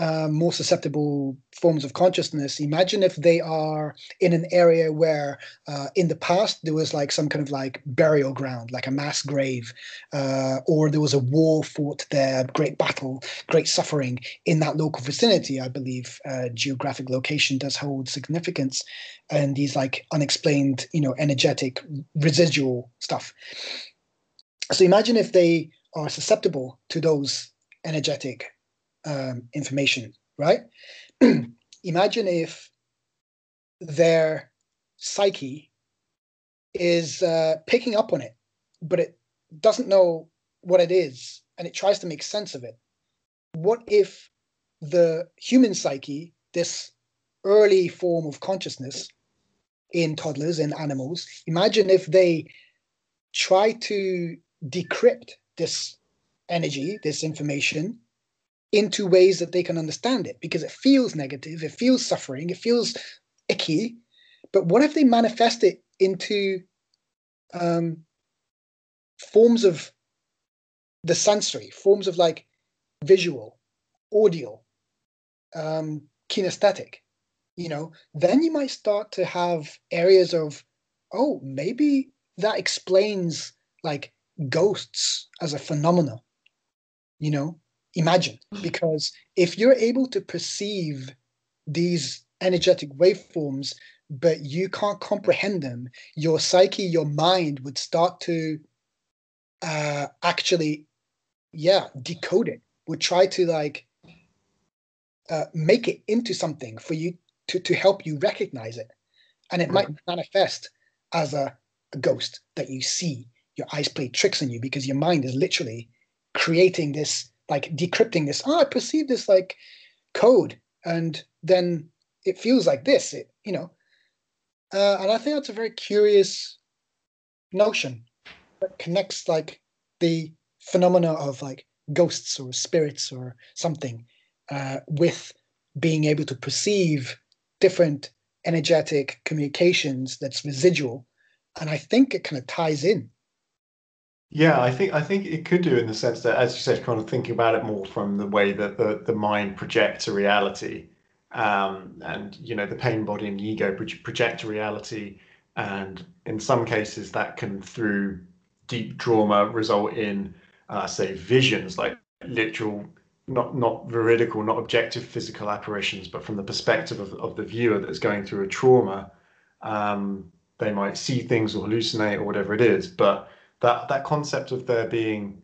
uh, more susceptible forms of consciousness. Imagine if they are in an area where uh, in the past there was like some kind of like burial ground like a mass grave uh, or there was a war fought there great battle great suffering in that local vicinity. I believe uh, geographic location does hold significance and these like unexplained you know energetic residual stuff. So imagine if they are susceptible to those energetic um, information, right? imagine if their psyche is uh, picking up on it, but it doesn't know what it is and it tries to make sense of it. What if the human psyche, this early form of consciousness in toddlers and animals, imagine if they try to decrypt this energy, this information, into ways that they can understand it because it feels negative, it feels suffering, it feels icky. But what if they manifest it into um, forms of the sensory, forms of like visual, audio, um, kinesthetic? You know, then you might start to have areas of, oh, maybe that explains like ghosts as a phenomenon you know imagine. Mm. because if you're able to perceive these energetic waveforms but you can't comprehend them your psyche your mind would start to uh actually yeah decode it would try to like uh, make it into something for you to to help you recognize it. And it might manifest as a, a ghost that you see your eyes play tricks on you because your mind is literally creating this like decrypting this oh i perceive this like code and then it feels like this it you know? Uh, and i think that's a very curious notion that connects like the phenomena of like ghosts or spirits or something uh, with being able to perceive different energetic communications that's residual and i think it kind of ties in Yeah, I think I think it could do in the sense that, as you said, kind of thinking about it more from the way that the, the mind projects a reality, um, and you know the pain body and the ego project a reality, and in some cases that can, through deep trauma, result in, uh, say, visions like literal, not not veridical, not objective physical apparitions, but from the perspective of, of the viewer that's going through a trauma, um, they might see things or hallucinate or whatever it is, but that that concept of there being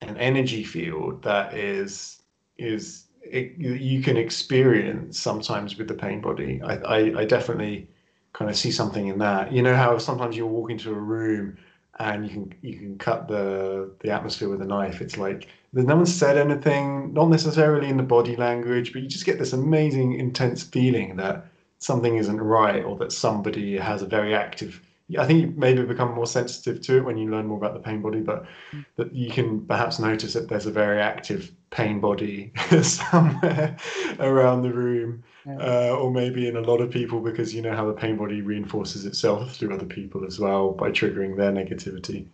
an energy field that is is it, you can experience sometimes with the pain body. I, I, I definitely kind of see something in that. You know how sometimes you walk into a room and you can you can cut the the atmosphere with a knife. It's like no one said anything, not necessarily in the body language, but you just get this amazing intense feeling that something isn't right or that somebody has a very active I think you maybe become more sensitive to it when you learn more about the pain body, but mm. that you can perhaps notice that there's a very active pain body somewhere around the room, yeah. uh, or maybe in a lot of people because you know how the pain body reinforces itself through other people as well by triggering their negativity.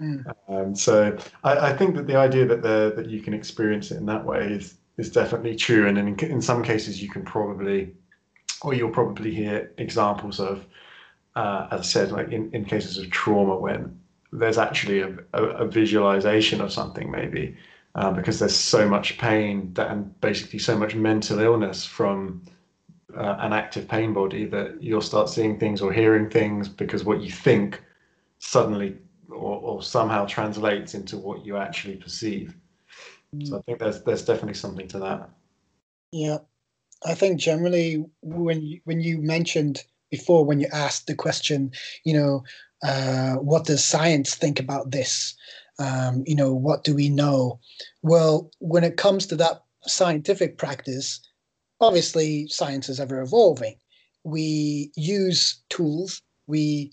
Mm. Um, so I, I, think that the idea that the, that you can experience it in that way is is definitely true, and in, in some cases you can probably, or you'll probably hear examples of uh, as I said, like in, in cases of trauma when there's actually a, a, a visualization of something maybe uh, because there's so much pain that, and basically so much mental illness from uh, an active pain body that you'll start seeing things or hearing things because what you think suddenly or, or somehow translates into what you actually perceive. Mm. So I think there's there's definitely something to that. Yeah, I think generally when you, when you mentioned before when you asked the question, you know, uh, what does science think about this? Um, you know, what do we know? Well, when it comes to that scientific practice, obviously science is ever evolving. We use tools, we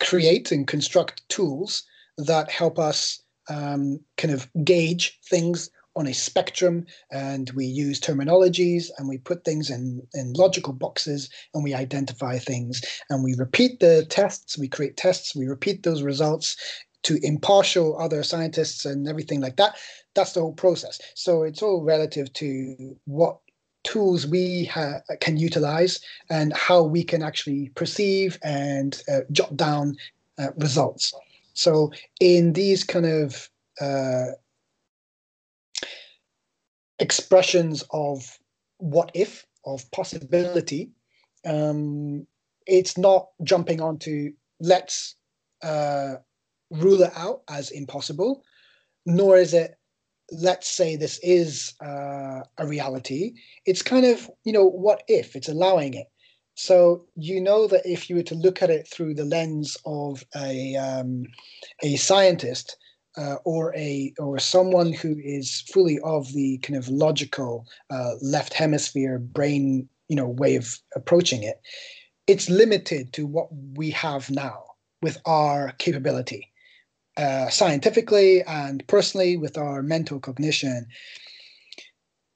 create and construct tools that help us um, kind of gauge things on a spectrum and we use terminologies and we put things in, in logical boxes and we identify things and we repeat the tests, we create tests, we repeat those results to impartial other scientists and everything like that. That's the whole process. So it's all relative to what tools we ha- can utilize and how we can actually perceive and uh, jot down uh, results. So in these kind of uh, expressions of what if, of possibility. Um, it's not jumping onto let's uh, rule it out as impossible, nor is it let's say this is uh, a reality. It's kind of, you know, what if? It's allowing it. So you know that if you were to look at it through the lens of a um, a scientist, uh, or a or someone who is fully of the kind of logical uh, left hemisphere brain you know way of approaching it it's limited to what we have now with our capability uh, scientifically and personally with our mental cognition.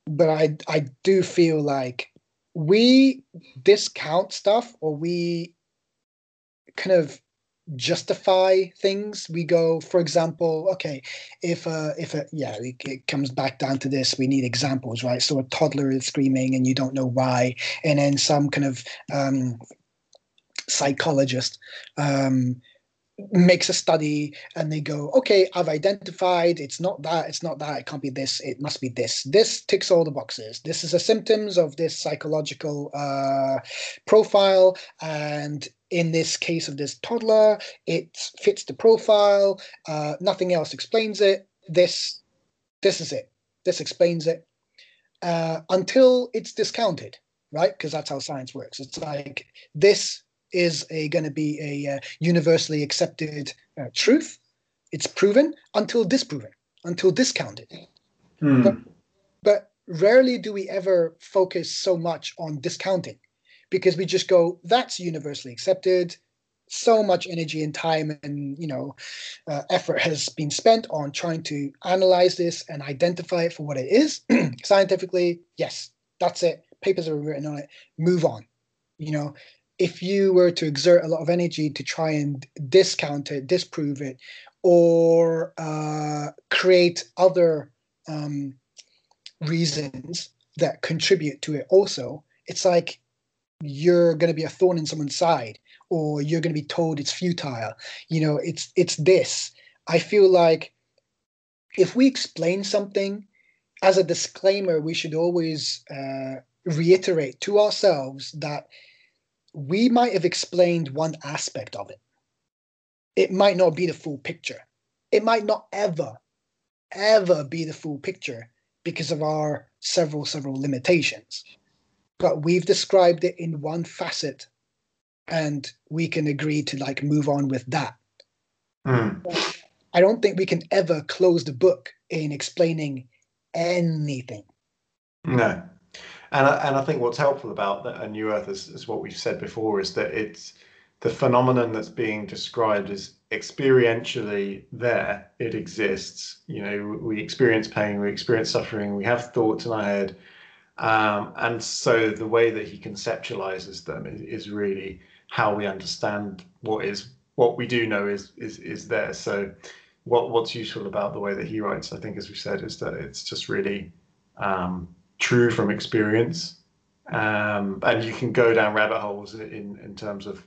But i i do feel like we discount stuff or we kind of justify things. We go for example okay if uh if a yeah it, it, comes back down to this we need examples right? So a toddler is screaming and you don't know why. And then some kind of um psychologist um makes a study and they go okay i've identified it's not that it's not that it can't be this it must be this. This ticks all the boxes. This is the symptoms of this psychological uh, profile and in this case of this toddler it fits the profile uh, nothing else explains it this this is it this explains it uh, until it's discounted right because that's how science works it's like this is going to be a uh, universally accepted uh, truth. It's proven until disproven, until discounted. Hmm. But, but rarely do we ever focus so much on discounting because we just go, that's universally accepted. So much energy and time and you know uh, effort has been spent on trying to analyze this and identify it for what it is. Scientifically, yes, that's it. Papers have been written on it. Move on. You know, if you were to exert a lot of energy to try and discount it, disprove it, or uh, create other um, reasons that contribute to it also it's like you're going to be a thorn in someone's side or you're going to be told it's futile. You know it's it's this. I feel like if we explain something as a disclaimer we should always uh, reiterate to ourselves that we might have explained one aspect of it. It might not be the full picture. It might not ever ever be the full picture because of our several several limitations but we've described it in one facet and we can agree to like move on with that Mm. i don't think we can ever close the book in explaining anything No, and I, and I think what's helpful about a new Earth is, is what we've said before is that it's the phenomenon that's being described is experientially there. It exists. You know, we experience pain, we experience suffering, we have thoughts in our head, um, and so the way that he conceptualizes them is, is really how we understand what is what we do know is is is there. So. What, what's useful about the way that he writes, I think, as we said, is that it's just really um, true from experience. Um, and you can go down rabbit holes in, in terms of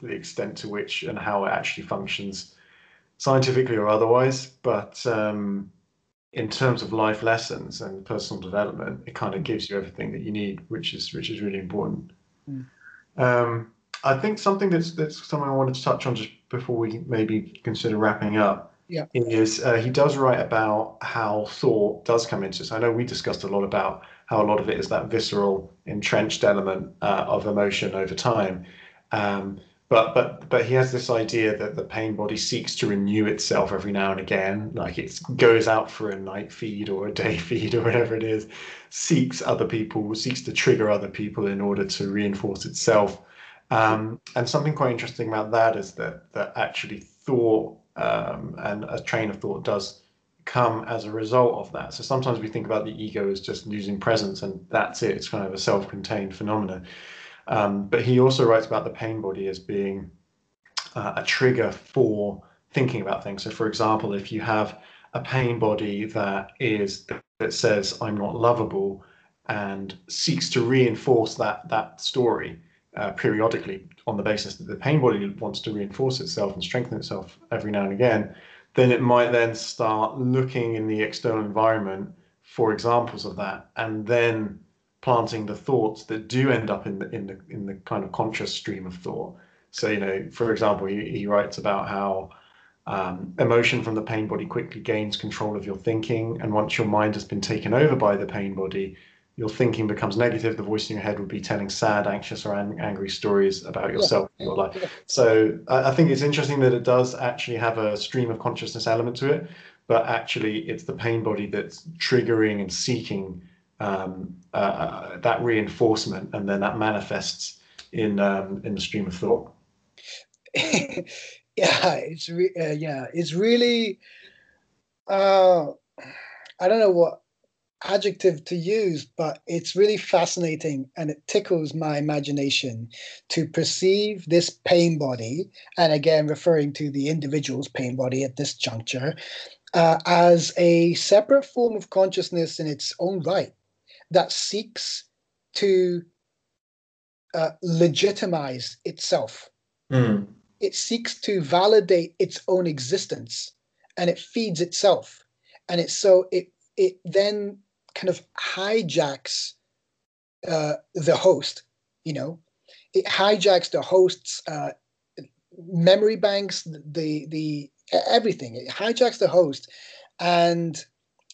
the extent to which and how it actually functions scientifically or otherwise. But um, in terms of life lessons and personal development, it kind of gives you everything that you need, which is which is really important. Mm. Um, I think something that's that's something I wanted to touch on just before we maybe consider wrapping up Yeah. is uh, he does write about how thought does come into this. I know we discussed a lot about how a lot of it is that visceral, entrenched element uh, of emotion over time. Um, but but but he has this idea that the pain body seeks to renew itself every now and again, like it goes out for a night feed or a day feed or whatever it is, seeks other people, seeks to trigger other people in order to reinforce itself. Um, and something quite interesting about that is that that actually thought um, and a train of thought does come as a result of that. So sometimes we think about the ego as just losing presence, and that's it. It's kind of a self-contained phenomenon. Um, but he also writes about the pain body as being uh, a trigger for thinking about things. So, for example, if you have a pain body that is that says "I'm not lovable" and seeks to reinforce that that story uh, periodically on the basis that the pain body wants to reinforce itself and strengthen itself every now and again, then it might then start looking in the external environment for examples of that, and then planting the thoughts that do end up in the in the in the kind of conscious stream of thought. So you know, for example, he, he writes about how um, emotion from the pain body quickly gains control of your thinking, and once your mind has been taken over by the pain body, your thinking becomes negative. The voice in your head would be telling sad, anxious, or an- angry stories about yourself, yeah. your life. So I, I think it's interesting that it does actually have a stream of consciousness element to it, but actually it's the pain body that's triggering and seeking um, uh, that reinforcement, and then that manifests in um, in the stream of thought. yeah, it's re- uh, yeah, it's really. Uh, I don't know what adjective to use, but it's really fascinating and it tickles my imagination to perceive this pain body, and again, referring to the individual's pain body at this juncture, uh, as a separate form of consciousness in its own right that seeks to uh, legitimize itself. Mm. It seeks to validate its own existence and it feeds itself. And it's so it it then kind of hijacks uh, the host, you know, it hijacks the host's uh, memory banks, the the everything. It hijacks the host, and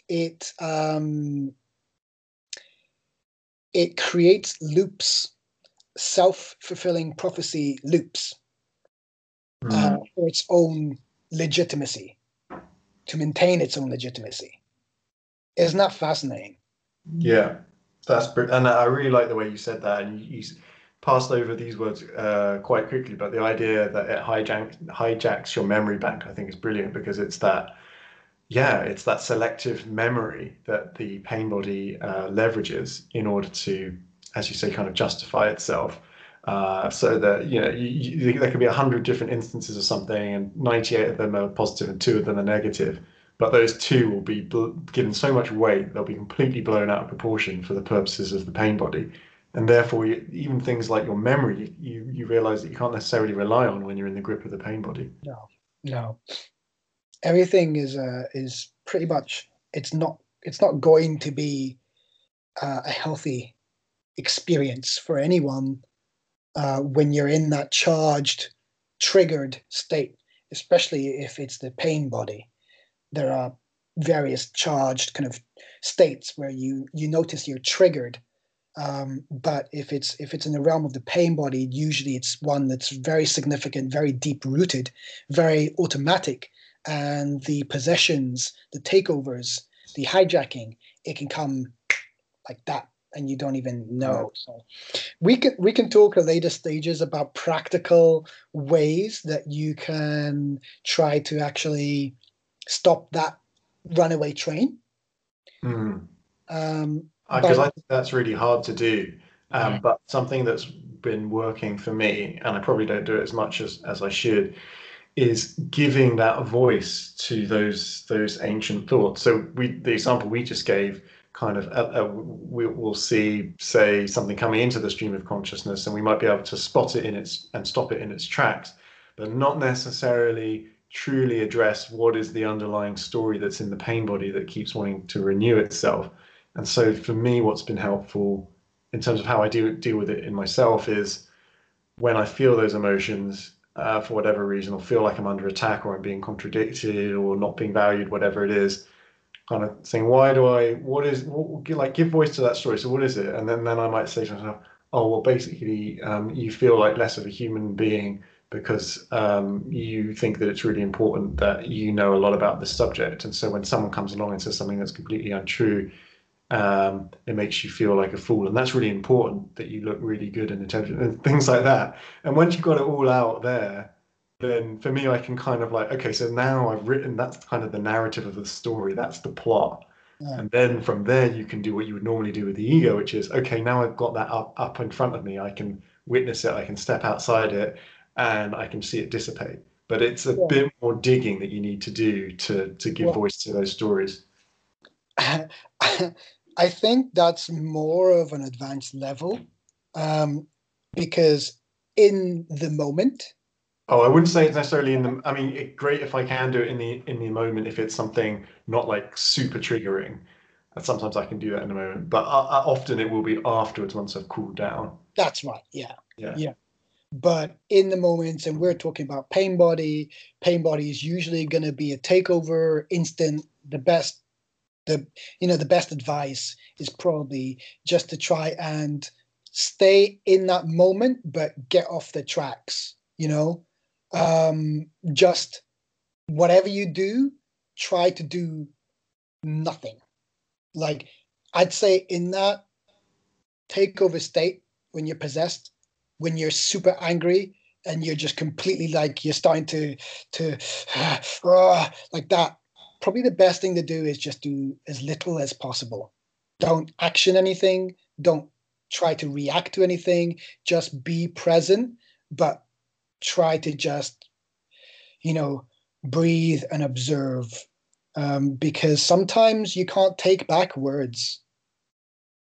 it um, it creates loops, self fulfilling prophecy loops, Mm. uh, for its own legitimacy, to maintain its own legitimacy. Isn't that fascinating? Yeah, that's br- and I really like the way you said that, and you, you passed over these words uh, quite quickly. But the idea that it hijack, hijacks your memory bank, I think, is brilliant because it's that, yeah, it's that selective memory that the pain body uh, leverages in order to, as you say, kind of justify itself. Uh, so that you know you, you, there could be a hundred different instances of something, and 98 of them are positive and two of them are negative. But those two will be given so much weight they'll be completely blown out of proportion for the purposes of the pain body, and therefore you, even things like your memory, you you realize that you can't necessarily rely on when you're in the grip of the pain body. No, no. Everything is uh, is pretty much it's not it's not going to be uh, a healthy experience for anyone uh, when you're in that charged, triggered state, especially if it's the pain body. There are various charged kind of states where you you notice you're triggered. Um, but if it's if it's in the realm of the pain body, usually it's one that's very significant, very deep rooted, very automatic, and the possessions, the takeovers, the hijacking, it can come like that and you don't even know. So we can we can talk at later stages about practical ways that you can try to actually stop that runaway train. Mm. Um, because uh, I think that's really hard to do. Um, But something that's been working for me, and I probably don't do it as much as, as I should, is giving that voice to those those ancient thoughts. So we the example we just gave kind of uh, uh, we, will see say something coming into the stream of consciousness and we might be able to spot it in its and stop it in its tracks but not necessarily truly address what is the underlying story that's in the pain body that keeps wanting to renew itself and so for me what's been helpful in terms of how i do deal with it in myself is when i feel those emotions uh, for whatever reason or feel like i'm under attack or i'm being contradicted or not being valued whatever it is kind of saying, why do I, what is, what, like, give voice to that story. So what is it? And then, then I might say to myself, oh, well, basically, um, you feel like less of a human being because um, you think that it's really important that you know a lot about the subject. And so when someone comes along and says something that's completely untrue, um, it makes you feel like a fool. And that's really important that you look really good and intelligent and things like that. And once you've got it all out there, then for me, I can kind of like, okay, so now I've written that's kind of the narrative of the story, that's the plot. Yeah. And then from there, you can do what you would normally do with the ego, which is, okay, now I've got that up, up in front of me. I can witness it, I can step outside it, and I can see it dissipate. But it's a yeah. bit more digging that you need to do to, to give voice to those stories. I think that's more of an advanced level um, because in the moment, Oh, I wouldn't say it's necessarily in the. I mean, it, great if I can do it in the in the moment if it's something not like super triggering. And sometimes I can do that in a moment, but uh, uh, often it will be afterwards once I've cooled down. That's right. Yeah. Yeah. Yeah. But in the moments, and we're talking about pain body. Pain body is usually going to be a takeover, instant. The best, the you know, the best advice is probably just to try and stay in that moment, but get off the tracks. You know, um, just whatever you do, try to do nothing. Like I'd say in that takeover state when you're possessed, when you're super angry and you're just completely like you're starting to to uh, like that. Probably the best thing to do is just do as little as possible. Don't action anything. Don't try to react to anything. Just be present, but try to just, you know, breathe and observe. Um, because sometimes you can't take back words.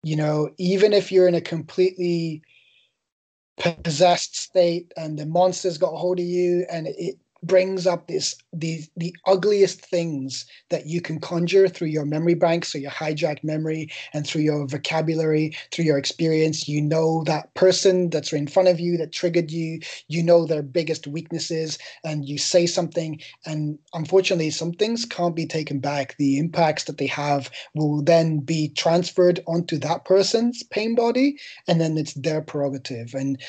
You know, even if you're in a completely possessed state and the monster's got a hold of you and it brings up this the the ugliest things that you can conjure through your memory bank so your hijacked memory and through your vocabulary through your experience. You know that person that's in front of you that triggered you. You know their biggest weaknesses and you say something and unfortunately some things can't be taken back. The impacts that they have will then be transferred onto that person's pain body and then it's their prerogative. And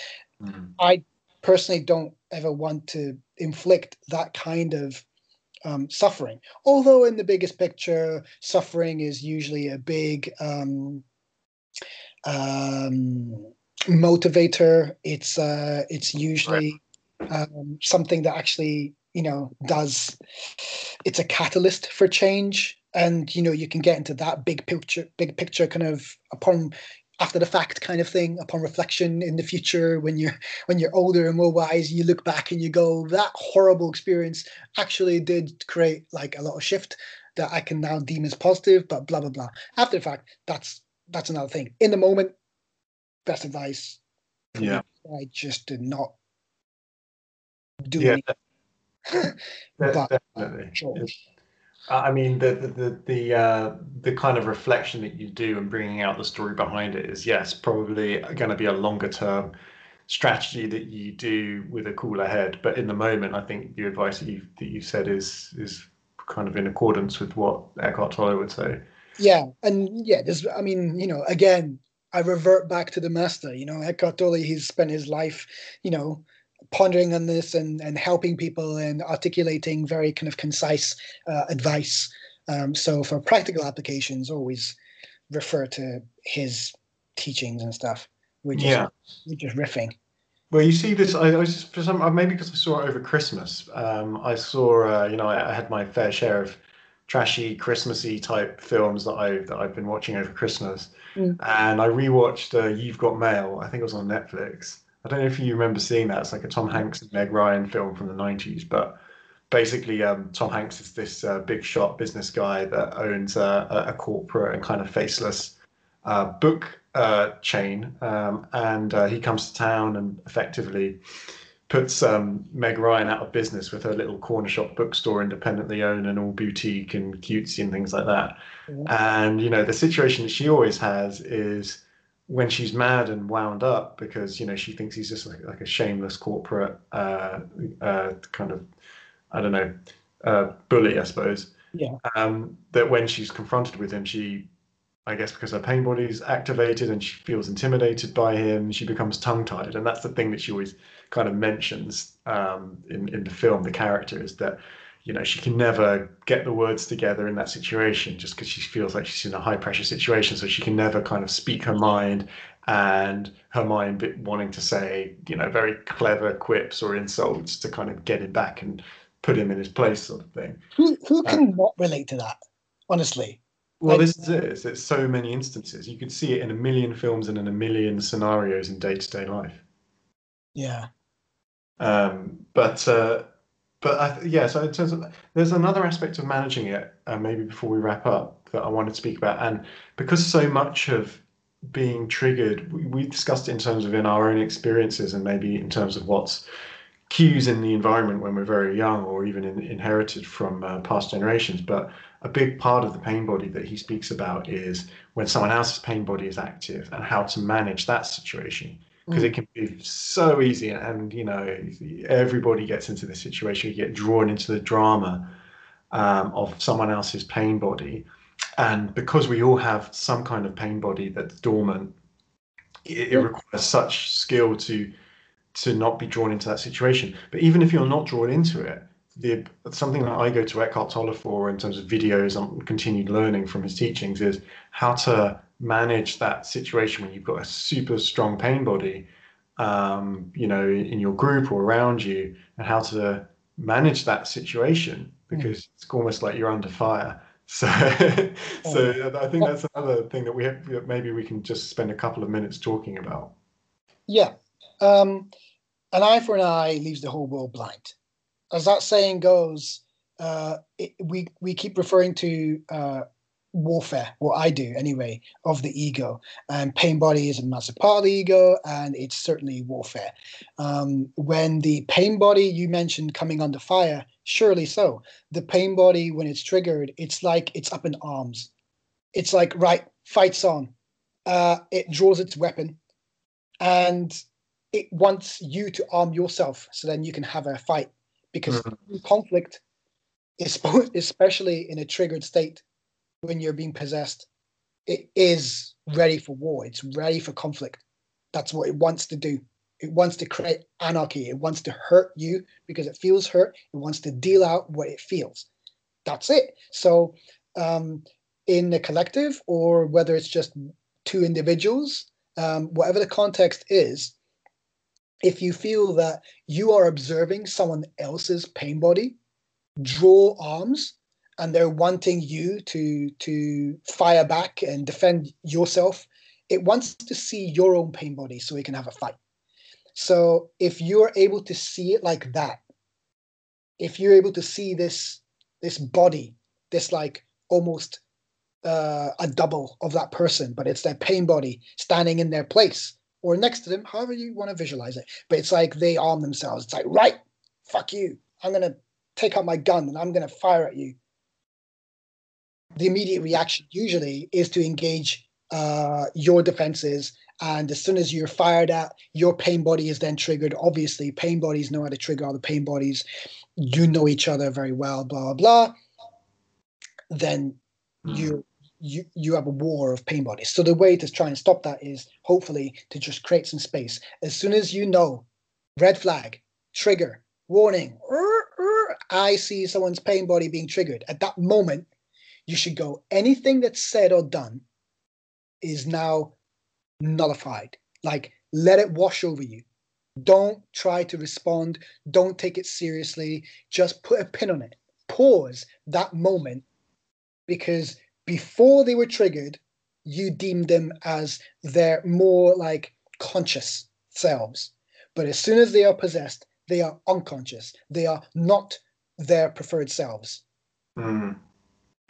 mm-hmm. i personally don't ever want to inflict that kind of um, suffering. Although in the biggest picture, suffering is usually a big um, um, motivator. It's uh, it's usually um, something that actually you know does. It's a catalyst for change, and you know you can get into that big picture, big picture kind of upon after the fact kind of thing upon reflection in the future when you're when you're older and more wise you look back and you go that horrible experience actually did create like a lot of shift that i can now deem as positive but blah blah blah. After the fact that's that's another thing. In the moment best advice. Yeah. I just did not do yeah anything. but, definitely. Sure. I mean, the the the uh, the kind of reflection that you do and bringing out the story behind it is yes, probably going to be a longer term strategy that you do with a cooler head. But in the moment, I think the advice that you that you said is is kind of in accordance with what Eckhart Tolle would say. Yeah, and yeah, there's I mean, you know, again, I revert back to the master. You know, Eckhart Tolle, he's spent his life, you know, pondering on this and, and helping people and articulating very kind of concise uh, advice. Um, so for practical applications, always refer to his teachings and stuff. We're just, yeah. we're just riffing. Well, you see this. I, I was just for some uh, maybe because I saw it over Christmas. Um, I saw, uh, you know, I, I, had my fair share of trashy, Christmassy type films that I that I've been watching over Christmas, mm. and I rewatched uh, You've Got Mail. I think it was on Netflix, I don't know if you remember seeing that. It's like a Tom Hanks and Meg Ryan film from the 90s, but basically um, Tom Hanks is this uh, big shot business guy that owns a, a corporate and kind of faceless uh, book uh, chain, um, and uh, he comes to town and effectively puts um, Meg Ryan out of business with her little corner shop bookstore, independently owned and all boutique and cutesy and things like that. Mm-hmm. And you know the situation that she always has is when she's mad and wound up because you know she thinks he's just like, like a shameless corporate uh, uh, kind of I don't know uh, bully, I suppose. Yeah. Um, that when she's confronted with him, she, I guess, because her pain body is activated and she feels intimidated by him, she becomes tongue-tied, and that's the thing that she always kind of mentions um, in in the film. The character is that you know she can never get the words together in that situation just because she feels like she's in a high pressure situation. So she can never kind of speak her mind and her mind wanting to say you know very clever quips or insults to kind of get him back and put him in his place sort of thing. Who, who can um, not relate to that honestly? Well like, this is it. It's, it's so many instances. You could see it in a million films and in a million scenarios in day-to-day life. Yeah. Um, but uh, but I, yeah, so in terms of there's another aspect of managing it, uh, maybe before we wrap up, that I want to speak about, and because so much of being triggered, we, we discussed in terms of in our own experiences, and maybe in terms of what's cues in the environment when we're very young, or even in, inherited from uh, past generations. But a big part of the pain body that he speaks about is when someone else's pain body is active and how to manage that situation because it mm. can be so easy and you know everybody gets into this situation you get drawn into the drama um, of someone else's pain body. And because we all have some kind of pain body that's dormant it, it requires such skill to to not be drawn into that situation. But even if you're not drawn into it the something that I go to Eckhart Tolle for in terms of videos and continued learning from his teachings is how to manage that situation when you've got a super strong pain body, um, you know, in your group or around you, and how to manage that situation because mm. it's almost like you're under fire. So, so I think that's another thing that we have. Maybe we can just spend a couple of minutes talking about. Yeah, um, an eye for an eye leaves the whole world blind. As that saying goes, uh, it, we we keep referring to uh, warfare, what I do anyway, of the ego. And pain body is a massive part of the ego, and it's certainly warfare. Um, when the pain body you mentioned coming under fire, surely so. The pain body, when it's triggered, it's like it's up in arms. It's like, right, fight's on. Uh, it draws its weapon and it wants you to arm yourself so then you can have a fight because mm-hmm. conflict is especially in a triggered state when you're being possessed, it is ready for war. It's ready for conflict. That's what it wants to do. It wants to create anarchy. It wants to hurt you because it feels hurt. It wants to deal out what it feels. That's it. So, um, in the collective, or whether it's just two individuals, um, whatever the context is, if you feel that you are observing someone else's pain body, draw arms and they're wanting you to to fire back and defend yourself it wants to see your own pain body so it can have a fight. So if you're able to see it like that, if you're able to see this this body, this like almost uh, a double of that person, but it's their pain body standing in their place or next to them, however you want to visualize it. But it's like they arm themselves. It's like, right, fuck you. I'm gonna take out my gun and I'm gonna fire at you. The immediate reaction usually is to engage uh, your defenses. And as soon as you're fired at, your pain body is then triggered. Obviously, pain bodies know how to trigger other pain bodies. You know each other very well, blah, blah, blah. Then you you you have a war of pain bodies. So the way to try and stop that is hopefully to just create some space. As soon as you know, red flag, trigger, warning, I see someone's pain body being triggered. At that moment, you should go. Anything that's said or done is now nullified. Like let it wash over you. Don't try to respond. Don't take it seriously. Just put a pin on it. Pause that moment because before they were triggered, you deemed them as their more like conscious selves. But as soon as they are possessed, they are unconscious. They are not their preferred selves. Mm.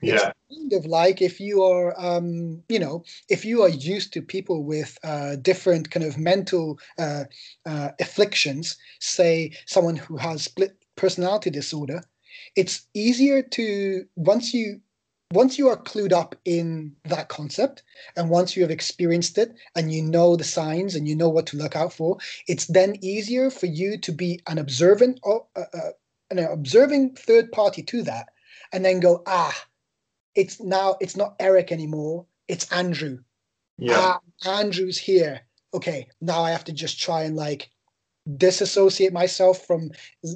Yeah. It's kind of like if you are, um, you know, if you are used to people with uh, different kind of mental uh, uh, afflictions, say someone who has split personality disorder, it's easier to once you once you are clued up in that concept and once you have experienced it and you know the signs and you know what to look out for it's then easier for you to be an observant or uh, uh, an observing third party to that and then go ah it's now it's not eric anymore it's andrew yeah ah, andrew's here okay now i have to just try and like disassociate myself from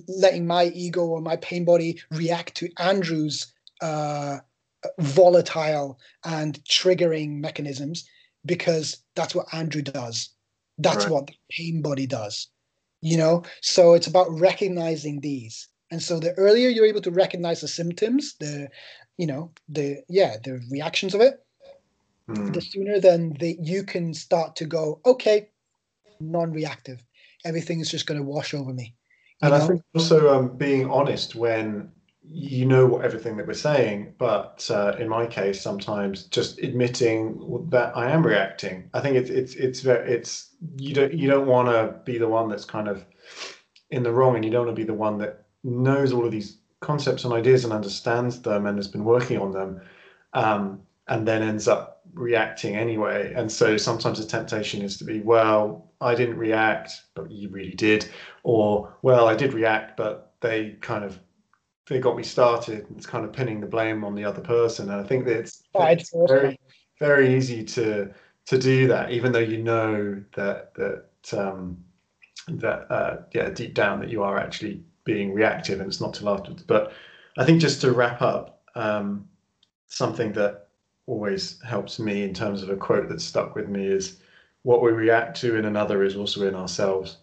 letting my ego or my pain body react to andrew's uh volatile and triggering mechanisms because that's what Andrew does. That's right. what the pain body does. You know, so it's about recognizing these. And so the earlier you're able to recognize the symptoms, the you know, the yeah, the reactions of it, mm. the sooner then that you can start to go, okay, non-reactive. Everything is just going to wash over me. And know? I think also um, being honest when you know what everything that we're saying, but uh, in my case, sometimes just admitting that I am reacting. I think it's it's it's very it's you don't you don't want to be the one that's kind of in the wrong, and you don't want to be the one that knows all of these concepts and ideas and understands them and has been working on them, um, and then ends up reacting anyway. And so sometimes the temptation is to be, well, I didn't react, but you really did, or well, I did react, but they kind of they got me started. It's kind of pinning the blame on the other person, and I think that it's, it's very very easy to to do that, even though you know that that um, that uh, yeah deep down that you are actually being reactive, and it's not till afterwards. But I think just to wrap up, um, something that always helps me in terms of a quote that stuck with me is what we react to in another is also in ourselves.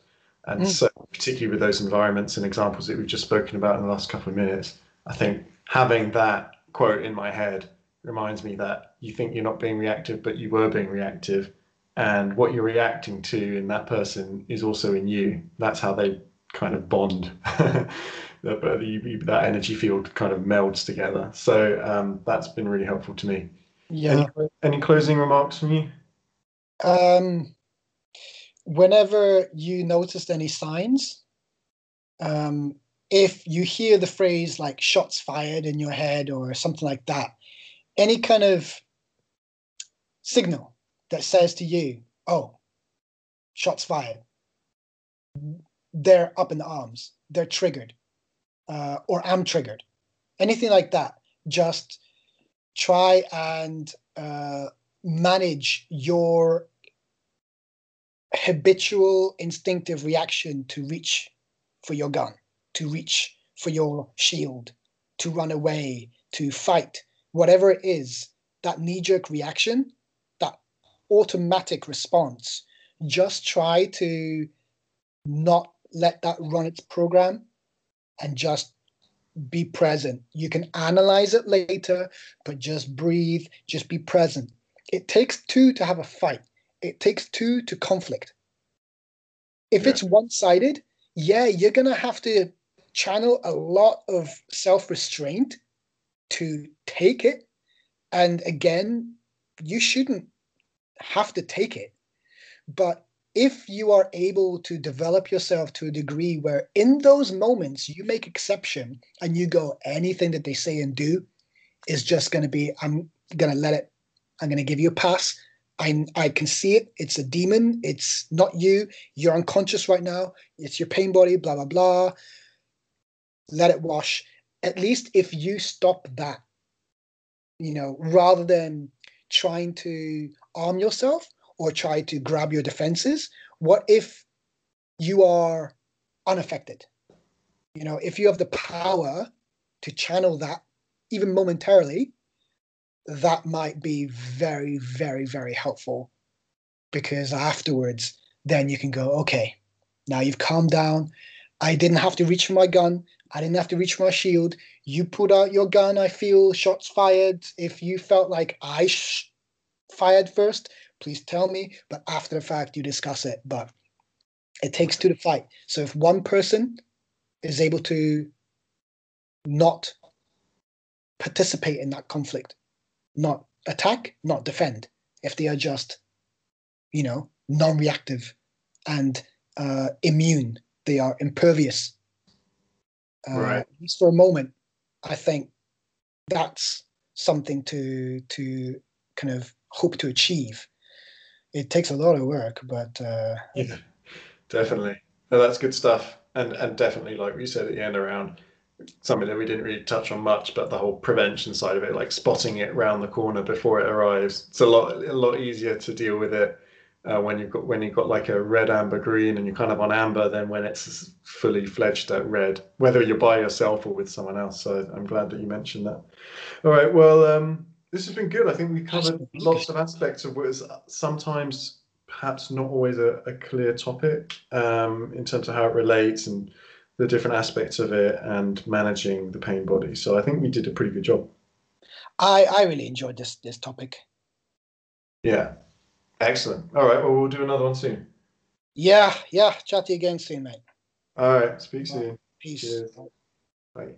And mm. so, particularly with those environments and examples that we've just spoken about in the last couple of minutes, I think having that quote in my head reminds me that you think you're not being reactive, but you were being reactive. And what you're reacting to in that person is also in you. That's how they kind of bond. that energy field kind of melds together. So um, that's been really helpful to me. Yeah. Any, any closing remarks from you? Um, whenever you noticed any signs, um, if you hear the phrase like shots fired in your head or something like that, any kind of signal that says to you, oh, shots fired, they're up in the arms, they're triggered, uh, or I'm triggered, anything like that, just try and uh, manage your habitual instinctive reaction to reach for your gun, to reach for your shield, to run away, to fight, whatever it is, that knee jerk reaction, that automatic response, just try to not let that run its program and just be present. You can analyze it later, but just breathe, just be present. It takes two to have a fight. it takes two to conflict. If Yeah. it's one sided, yeah, you're going to have to channel a lot of self restraint to take it. And again, you shouldn't have to take it. But if you are able to develop yourself to a degree where in those moments you make exception and you go anything that they say and do is just going to be i'm going to let it. I'm going to give you a pass. I, I can see it. It's a demon. It's not you. You're unconscious right now. It's your pain body blah blah blah. Let it wash. At least if you stop that you know rather than trying to arm yourself or try to grab your defenses what if you are unaffected? You know if you have the power to channel that even momentarily that might be very very very helpful because afterwards then you can go okay now you've calmed down. I didn't have to reach for my gun. I didn't have to reach for my shield. You put out your gun. I feel shots fired. If you felt like i sh- fired first please tell me. But after the fact, you discuss it. But it takes two to fight. So if one person is able to not participate in that conflict, not attack, not defend, if they are just, you know, non reactive and uh, immune, they are impervious. Uh, Right. At for a moment, I think that's something to to kind of hope to achieve it takes a lot of work, but uh, Yeah, definitely. No, that's good stuff. And and definitely, like we said at the end, around something that we didn't really touch on much, but the whole prevention side of it, like spotting it round the corner before it arrives. It's a lot a lot easier to deal with it uh, when you've got when you've got like a red, amber, green, and you're kind of on amber than when it's fully fledged at red, whether you're by yourself or with someone else. So I'm glad that you mentioned that. All right, well, um, this has been good. I think we covered lots of aspects of what is sometimes perhaps not always a, a clear topic um, in terms of how it relates and the different aspects of it and managing the pain body. So I think we did a pretty good job. I I really enjoyed this this topic. Yeah, excellent. All right, well, we'll do another one soon. Yeah, yeah. Chat to you again soon, mate. All right, speak soon. Peace. Cheers. Bye.